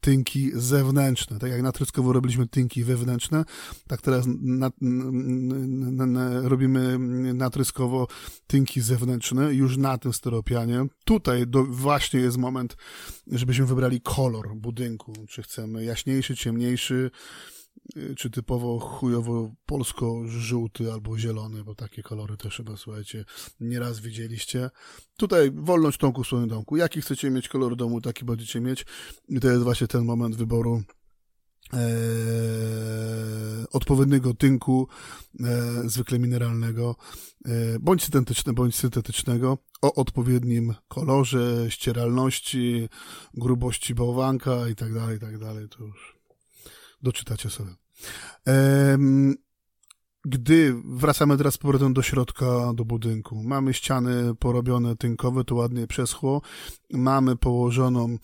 tynki zewnętrzne. Tak jak natryskowo robiliśmy tynki wewnętrzne, tak teraz na, na, na, robimy natryskowo tynki zewnętrzne już na tym steropianie. Tutaj do, właśnie jest moment, żebyśmy wybrali kolor budynku. Czy chcemy jaśniejszy, ciemniejszy, czy typowo chujowo polsko-żółty albo zielony, bo takie kolory też chyba, słuchajcie, nieraz widzieliście. Tutaj wolność Tomku w swoim domku. Jaki chcecie mieć kolor domu, taki będziecie mieć. I to jest właśnie ten moment wyboru e, odpowiedniego tynku, e, zwykle mineralnego, e, bądź syntetycznego, bądź syntetycznego, o odpowiednim kolorze, ścieralności, grubości bałwanka i tak dalej, i tak dalej. To już doczytacie sobie. Gdy wracamy teraz z powrotem do środka, do budynku, mamy ściany porobione tynkowe, to ładnie przeschło, mamy położoną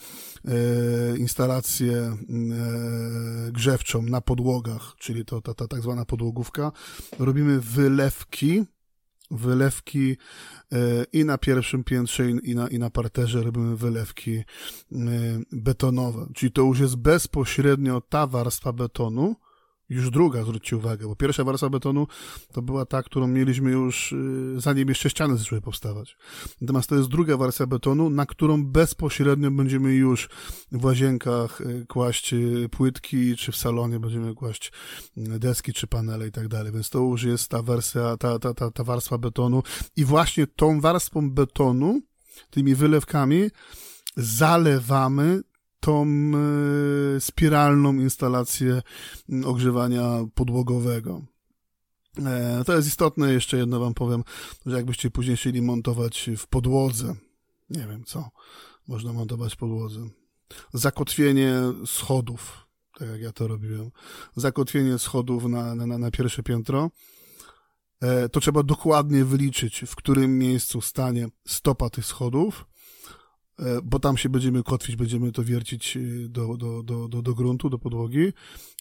e, instalację e, grzewczą na podłogach, czyli to ta, ta tak zwana podłogówka, robimy wylewki, wylewki e, i na pierwszym piętrze i na, i na parterze robimy wylewki e, betonowe. Czyli to już jest bezpośrednio ta warstwa betonu, już druga, zwróćcie uwagę, bo pierwsza warstwa betonu to była ta, którą mieliśmy już y, zanim jeszcze ściany zaczęły powstawać. Natomiast to jest druga warstwa betonu, na którą bezpośrednio będziemy już w łazienkach y, kłaść y, płytki, czy w salonie będziemy kłaść deski, czy panele i tak dalej. Więc to już jest ta wersja, ta, ta, ta, ta warstwa betonu i właśnie tą warstwą betonu, tymi wylewkami, zalewamy tą e, spiralną instalację ogrzewania podłogowego. E, to jest istotne, jeszcze jedno wam powiem, że jakbyście później chcieli montować w podłodze, nie wiem co, można montować w podłodze. Zakotwienie schodów, tak jak ja to robiłem. Zakotwienie schodów na, na, na pierwsze piętro. E, to trzeba dokładnie wyliczyć, w którym miejscu stanie stopa tych schodów bo tam się będziemy kotwić, będziemy to wiercić e, do, do, do, do, do gruntu, do podłogi,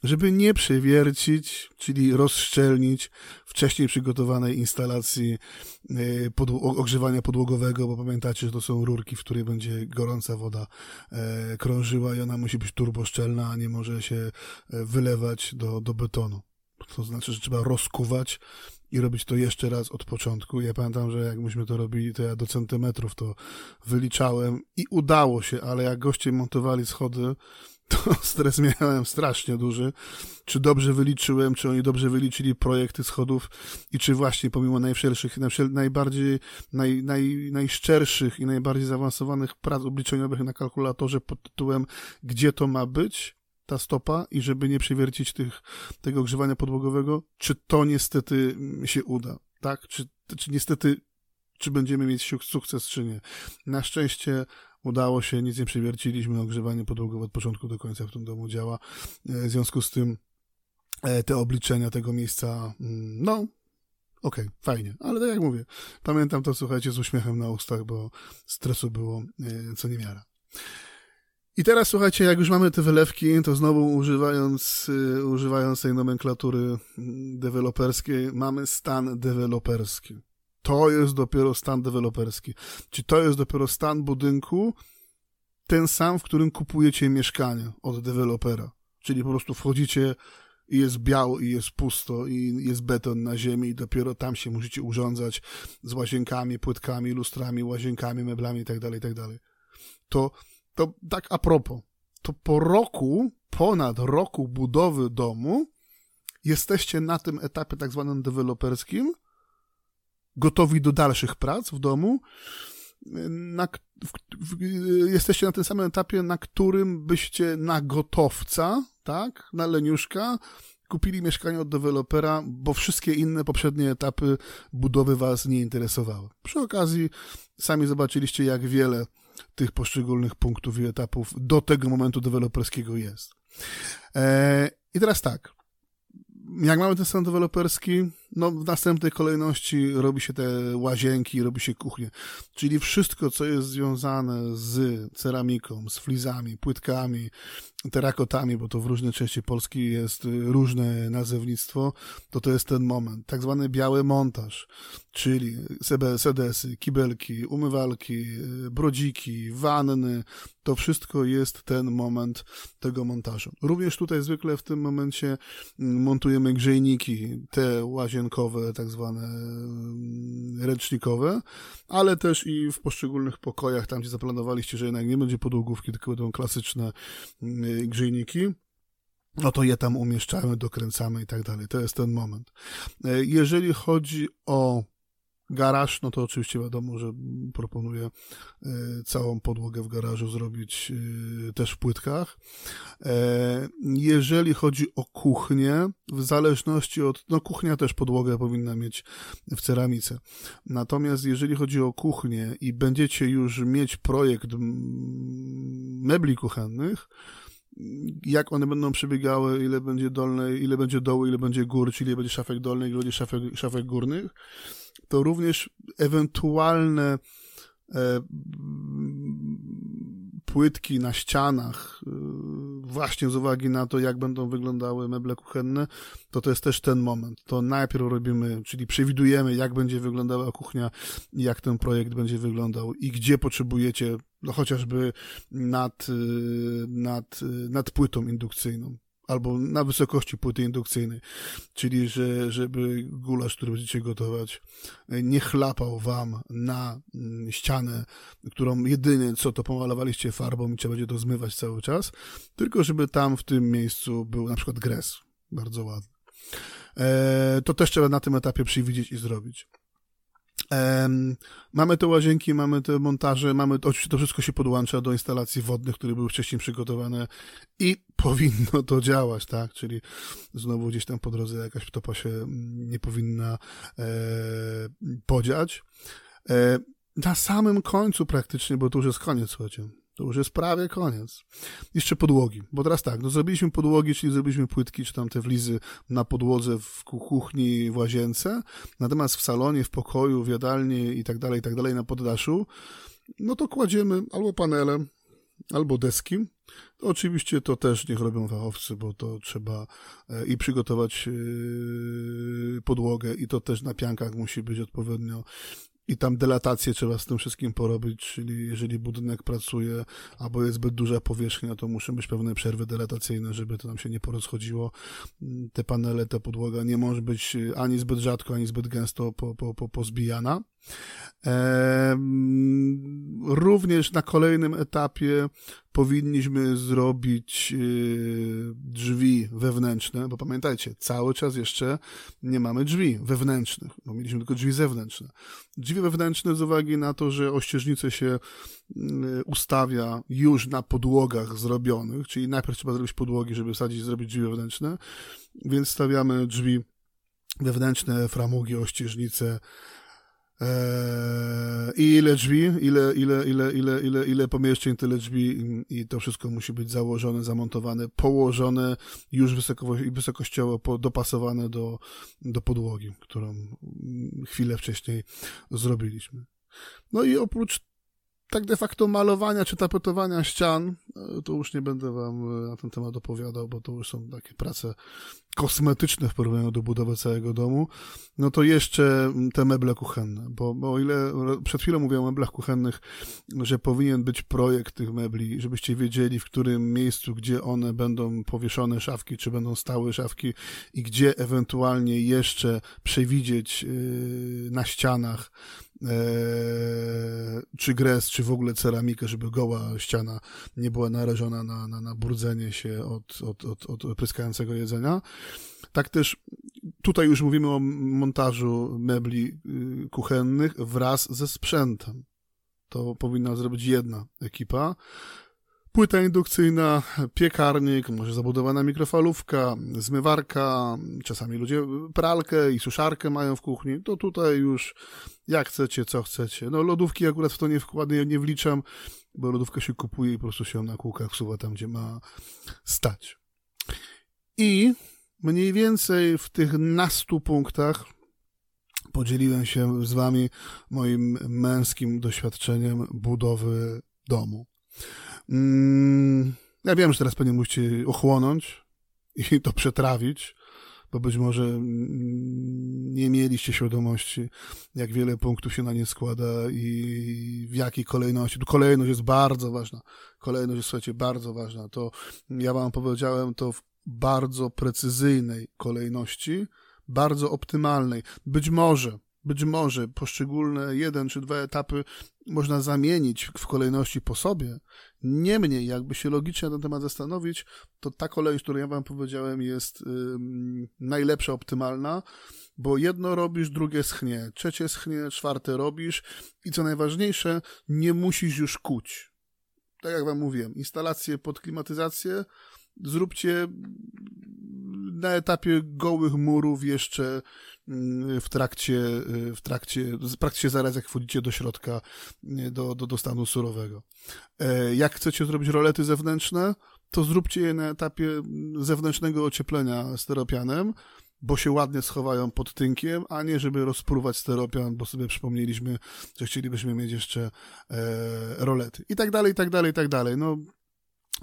żeby nie przewiercić, czyli rozszczelnić wcześniej przygotowanej instalacji e, ogrzewania podłogowego, bo pamiętacie, że to są rurki, w której będzie gorąca woda krążyła i ona musi być turboszczelna, a nie może się wylewać do, do betonu. To znaczy, że trzeba rozkuwać i robić to jeszcze raz od początku. Ja pamiętam, że jak myśmy to robili, to ja do centymetrów to wyliczałem i udało się, ale jak goście montowali schody, to stres miałem strasznie duży. Czy dobrze wyliczyłem, czy oni dobrze wyliczyli projekty schodów i czy właśnie pomimo najwszelszych, najbardziej, naj, naj, najszczerszych i najbardziej zaawansowanych prac obliczeniowych na kalkulatorze pod tytułem Gdzie to ma być? Ta stopa i żeby nie przewiercić tych, tego ogrzewania podłogowego, czy to niestety się uda, tak? Czy, czy niestety, czy będziemy mieć sukces, czy nie. Na szczęście udało się, nic nie przewierciliśmy, ogrzewanie podłogowe od początku do końca w tym domu działa. E, w związku z tym e, te obliczenia tego miejsca, mm, no, okej, okay, fajnie, ale tak jak mówię, pamiętam to, słuchajcie, z uśmiechem na ustach, bo stresu było e, co niemiara. I teraz słuchajcie, jak już mamy te wylewki, to znowu używając, y, używając tej nomenklatury deweloperskiej, mamy stan deweloperski. To jest dopiero stan deweloperski. Czy to jest dopiero stan budynku, ten sam, w którym kupujecie mieszkanie od dewelopera. Czyli po prostu wchodzicie i jest biało, i jest pusto, i jest beton na ziemi, i dopiero tam się musicie urządzać z łazienkami, płytkami, lustrami, łazienkami, meblami itd., tak itd. Tak to to tak a propos, to po roku, ponad roku budowy domu, jesteście na tym etapie tak zwanym deweloperskim, gotowi do dalszych prac w domu, na, w, w, jesteście na tym samym etapie, na którym byście na gotowca, tak, na leniuszka, kupili mieszkanie od dewelopera, bo wszystkie inne poprzednie etapy budowy was nie interesowały. Przy okazji sami zobaczyliście, jak wiele tych poszczególnych punktów i etapów do tego momentu deweloperskiego jest. E, I teraz tak. Jak mamy ten stan deweloperski, no, w następnej kolejności robi się te łazienki, robi się kuchnię. Czyli wszystko, co jest związane z ceramiką, z flizami, płytkami, terakotami, bo to w różnej części Polski jest różne nazewnictwo, to to jest ten moment. Tak zwany biały montaż, czyli sedesy, kibelki, umywalki, brodziki, wanny, to wszystko jest ten moment tego montażu. Również tutaj zwykle w tym momencie montujemy grzejniki, te łazienkowe, tak zwane mm, ręcznikowe, ale też i w poszczególnych pokojach, tam gdzie zaplanowaliście, że jednak nie będzie podłogówki, tylko będą klasyczne mm, grzejniki no to je tam umieszczamy, dokręcamy i tak dalej. To jest ten moment. E, jeżeli chodzi o Garaż, no to oczywiście wiadomo, że proponuję e, całą podłogę w garażu zrobić e, też w płytkach. E, jeżeli chodzi o kuchnię, w zależności od, no kuchnia też podłogę powinna mieć w ceramice. Natomiast jeżeli chodzi o kuchnię i będziecie już mieć projekt mebli kuchennych, jak one będą przebiegały, ile będzie dolnej, ile będzie dołu, ile będzie gór, czyli ile będzie szafek dolnych, ile będzie szafek, szafek górnych, to również ewentualne e, płytki na ścianach, e, właśnie z uwagi na to, jak będą wyglądały meble kuchenne, to to jest też ten moment. To najpierw robimy, czyli przewidujemy, jak będzie wyglądała kuchnia, jak ten projekt będzie wyglądał i gdzie potrzebujecie, no chociażby nad, e, nad, nad płytą indukcyjną albo na wysokości płyty indukcyjnej, czyli że, żeby gulasz, który będziecie gotować, nie chlapał wam na mm, ścianę, którą jedynie co to pomalowaliście farbą i trzeba będzie to zmywać cały czas, tylko żeby tam w tym miejscu był na przykład gres, bardzo ładny. E, to też trzeba na tym etapie przewidzieć i zrobić. Mamy te łazienki, mamy te montaże, mamy oczywiście to wszystko się podłącza do instalacji wodnych, które były wcześniej przygotowane i powinno to działać, tak? Czyli znowu gdzieś tam po drodze jakaś topa się mm, nie powinna e, podziać. E, na samym końcu praktycznie, bo to już jest koniec, słuchajcie, to już jest prawie koniec. Jeszcze podłogi, bo teraz tak, no zrobiliśmy podłogi, czyli zrobiliśmy płytki, czy tam te wlizy na podłodze w kuchni, w łazience, natomiast w salonie, w pokoju, w jadalni i tak dalej, i tak dalej, na poddaszu, no to kładziemy albo panele, albo deski. Oczywiście to też niech robią fachowcy, bo to trzeba e, i przygotować e, podłogę i to też na piankach musi być odpowiednio i tam delatację trzeba z tym wszystkim porobić, czyli jeżeli budynek pracuje albo jest zbyt duża powierzchnia, to muszą być pewne przerwy delatacyjne, żeby to nam się nie porozchodziło. Te panele, ta podłoga nie może być ani zbyt rzadko, ani zbyt gęsto po, po, po, pozbijana. Również na kolejnym etapie powinniśmy zrobić y, drzwi wewnętrzne, bo pamiętajcie, cały czas jeszcze nie mamy drzwi wewnętrznych, bo mieliśmy tylko drzwi zewnętrzne. Drzwi wewnętrzne z uwagi na to, że ościeżnice się y, ustawia już na podłogach zrobionych, czyli najpierw trzeba zrobić podłogi, żeby wsadzić, zrobić drzwi wewnętrzne, więc stawiamy drzwi wewnętrzne, framugi, ościeżnice, I ile drzwi, ile, ile, ile, ile, ile, ile pomieszczeń, tyle drzwi i to wszystko musi być założone, zamontowane, położone już wysoko, wysokościowo dopasowane do, do podłogi, którą chwilę wcześniej zrobiliśmy. No i oprócz tak de facto malowania czy tapetowania ścian, e, to już nie będę wam e, na ten temat opowiadał, bo to już są takie prace kosmetyczne w porównaniu do budowy całego domu, no to jeszcze te meble kuchenne, bo, bo o ile przed chwilą mówiłem o meblach kuchennych, że powinien być projekt tych mebli, żebyście wiedzieli, w którym miejscu, gdzie one będą powieszone szafki, czy będą stałe szafki i gdzie ewentualnie jeszcze przewidzieć yy, na ścianach E, czy gres, czy w ogóle ceramikę, żeby goła ściana nie była narażona na, na, na brudzenie się od, od, od, od pryskającego jedzenia. Tak też tutaj już mówimy o montażu mebli y, kuchennych wraz ze sprzętem. To powinna zrobić jedna ekipa płyta indukcyjna, piekarnik, może zabudowana mikrofalówka, zmywarka, czasami ludzie pralkę i suszarkę mają w kuchni, to tutaj już jak chcecie, co chcecie. No lodówki akurat w to nie wkładę, nie wliczam, bo lodówka się kupuje i po prostu się na kółkach suwa tam, gdzie ma stać. I mniej więcej w tych nastu punktach podzieliłem się z wami moim męskim doświadczeniem budowy domu. Mm, ja wiem, że teraz pewnie musicie ochłonąć i to przetrawić, bo być może mm, nie mieliście świadomości, jak wiele punktów się na nie składa i w jakiej kolejności. Tu kolejność jest bardzo ważna. Kolejność jest, słuchajcie, bardzo ważna. To ja wam powiedziałem to w bardzo precyzyjnej kolejności, bardzo optymalnej. Być może, być może poszczególne jeden czy dwa etapy można zamienić w kolejności po sobie. Niemniej, jakby się logicznie na ten temat zastanowić, to ta kolejność, którą ja wam powiedziałem, jest najlepsza, optymalna, bo jedno robisz, drugie schnie, trzecie schnie, czwarte robisz i co najważniejsze, nie musisz już kuć. Tak jak wam mówiłem, instalacje pod klimatyzację zróbcie na etapie gołych murów jeszcze w trakcie, w trakcie, praktycznie zaraz jak wchodzicie do środka, do, do, do stanu surowego. E, jak chcecie zrobić rolety zewnętrzne, to zróbcie je na etapie zewnętrznego ocieplenia steropianem, bo się ładnie schowają pod tynkiem, a nie żeby rozpruwać steropian, bo sobie przypomnieliśmy, że chcielibyśmy mieć jeszcze e, rolety. I tak dalej, i tak dalej, i tak dalej. No,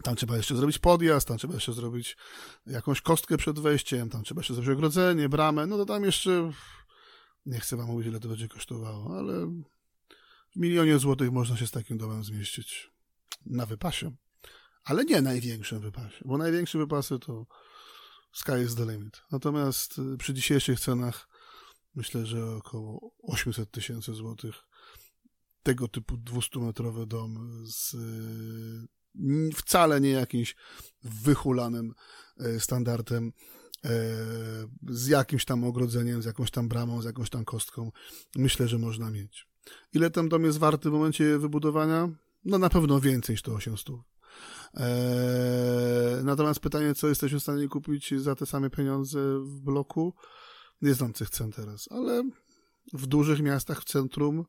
tam trzeba jeszcze zrobić podjazd, tam trzeba jeszcze zrobić jakąś kostkę przed wejściem, tam trzeba jeszcze zrobić ogrodzenie, bramę, no to tam jeszcze, nie chcę wam mówić, ile to będzie kosztowało, ale w milionie złotych można się z takim domem zmieścić na wypasie. Ale nie największym wypasie, bo największe wypasy to sky is the limit. Natomiast y, przy dzisiejszych cenach myślę, że około 800 tysięcy złotych tego typu 200-metrowy dom z wcale nie jakimś wychulanym e, standardem, e, z jakimś tam ogrodzeniem, z jakąś tam bramą, z jakąś tam kostką. Myślę, że można mieć. Ile ten dom jest warty w momencie wybudowania? No na pewno więcej niż to 800. Eee, natomiast pytanie, co jesteśmy w stanie kupić za te same pieniądze w bloku? Nie znam tych cen teraz, ale w dużych miastach w centrum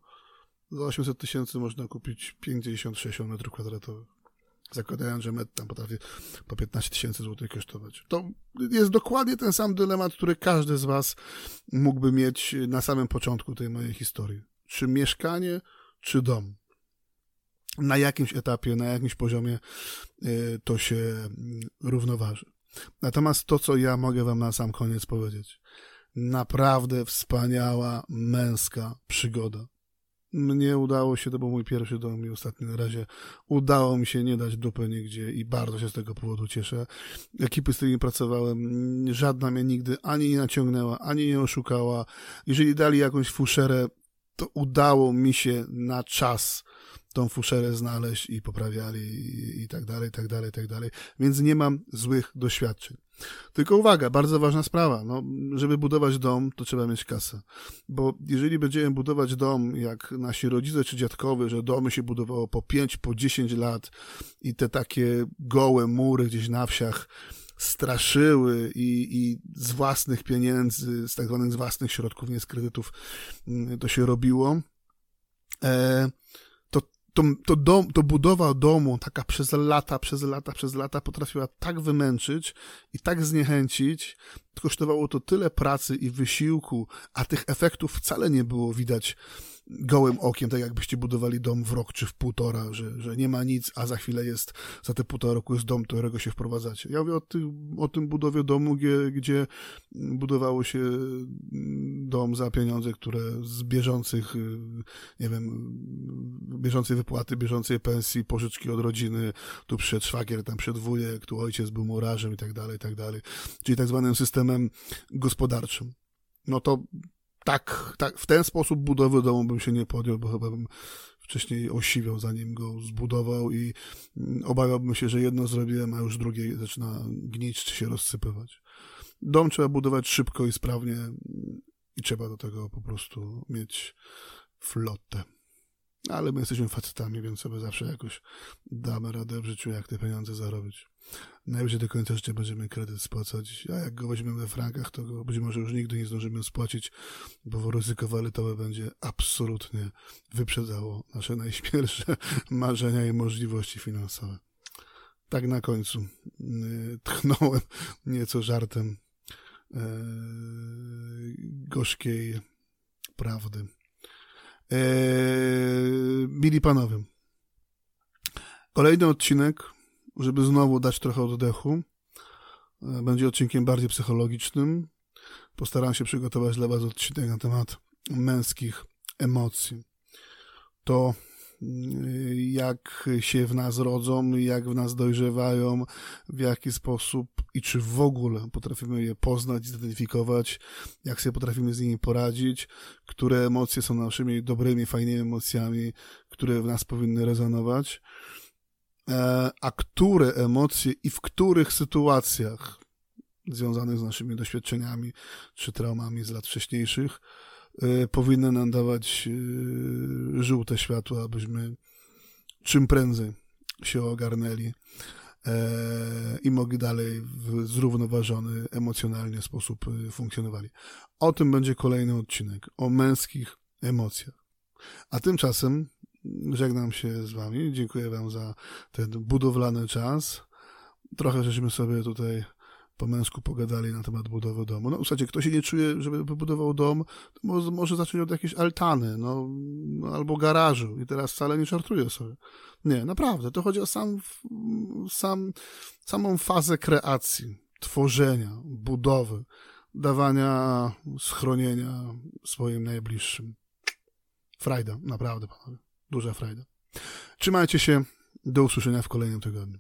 za 800 tysięcy można kupić 50-60 metrów kwadratowych zakładając, że med tam potrafi po 15 tysięcy złotych kosztować. To jest dokładnie ten sam dylemat, który każdy z was mógłby mieć na samym początku tej mojej historii. Czy mieszkanie, czy dom. Na jakimś etapie, na jakimś poziomie y, to się mm, równoważy. Natomiast to, co ja mogę wam na sam koniec powiedzieć. Naprawdę wspaniała męska przygoda. Mnie udało się, to był mój pierwszy dom i ostatni na razie. Udało mi się nie dać dupy nigdzie i bardzo się z tego powodu cieszę. Ekipy, z którymi pracowałem, żadna mnie nigdy ani nie naciągnęła, ani nie oszukała. Jeżeli dali jakąś fuszerę, to udało mi się na czas tą fuszerę znaleźć i poprawiali i, tak dalej, i tak dalej, i tak dalej. Więc nie mam złych doświadczeń. Tylko uwaga, bardzo ważna sprawa. No, żeby budować dom, to trzeba mieć kasę. Bo jeżeli będziemy budować dom jak nasi rodzice czy dziadkowie, że domy się budowało po 5, po 10 lat i te takie gołe mury gdzieś na wsiach straszyły i, i z własnych pieniędzy, z tak zwanych z własnych środków, nie z kredytów, mm, to się robiło, e, to, to, dom, to budowa domu taka przez lata, przez lata, przez lata potrafiła tak wymęczyć i tak zniechęcić, kosztowało to tyle pracy i wysiłku, a tych efektów wcale nie było widać gołym okiem, tak jakbyście budowali dom w rok czy w półtora, że, że nie ma nic, a za chwilę jest, za te półtora roku jest dom, do którego się wprowadzacie. Ja mówię o, ty, o tym budowie domu, gdzie, gdzie budowało się dom za pieniądze, które z bieżących, nie wiem, bieżącej wypłaty, bieżącej pensji, pożyczki od rodziny, tu przyszedł szwagier, tam przyszedł wujek, tu ojciec był murarzem i tak dalej, i tak dalej. Czyli tak zwanym systemem gospodarczym. No to tak, tak, w ten sposób budowy domu bym się nie podjął, bo chyba bym wcześniej osiwiał, zanim go zbudował i mm, obawiałbym się, że jedno zrobiłem, a już drugie zaczyna gnić czy się rozsypywać. Dom trzeba budować szybko i sprawnie i trzeba do tego po prostu mieć flotę. Ale my jesteśmy facetami, więc sobie zawsze jakoś damy radę w życiu, jak te pieniądze zarobić. Najwyżej do końca życia będziemy kredyt spłacać, a jak go weźmiemy we frankach, to być może już nigdy nie zdążymy spłacić, bo ryzyko walutowe będzie absolutnie wyprzedzało nasze najśmielsze marzenia i możliwości finansowe. Tak na końcu y, tchnąłem nieco żartem yy, gorzkiej prawdy. Eee, mili panowie, kolejny odcinek, żeby znowu dać trochę oddechu, e, będzie odcinkiem bardziej psychologicznym. Postaram się przygotować dla Was odcinek na temat męskich emocji. To jak się w nas rodzą, jak w nas dojrzewają, w jaki sposób i czy w ogóle potrafimy je poznać, zidentyfikować, jak sobie potrafimy z nimi poradzić, które emocje są naszymi dobrymi, fajnymi emocjami, które w nas powinny rezonować, e, a które emocje i w których sytuacjach związanych z naszymi doświadczeniami czy traumami z lat wcześniejszych powinny nam dawać y, żółte światło, abyśmy czym prędzej się ogarnęli e, i mogli dalej w zrównoważony emocjonalnie sposób y, funkcjonowali. O tym będzie kolejny odcinek, o męskich emocjach. A tymczasem żegnam się z Wami. Dziękuję Wam za ten budowlany czas. Trochę żeśmy sobie tutaj po męsku pogadali na temat budowy domu. No zasadzie kto się nie czuje, żeby wybudował dom, to może, może zacząć od jakiejś altany, no, no, albo garażu i teraz wcale nie żartuję sobie. Nie, naprawdę, to chodzi o sam, sam, samą fazę kreacji, tworzenia, budowy, dawania schronienia swoim najbliższym. Frajda, naprawdę, panowie. Duża frajda. Trzymajcie się. Do usłyszenia w kolejnym tygodniu.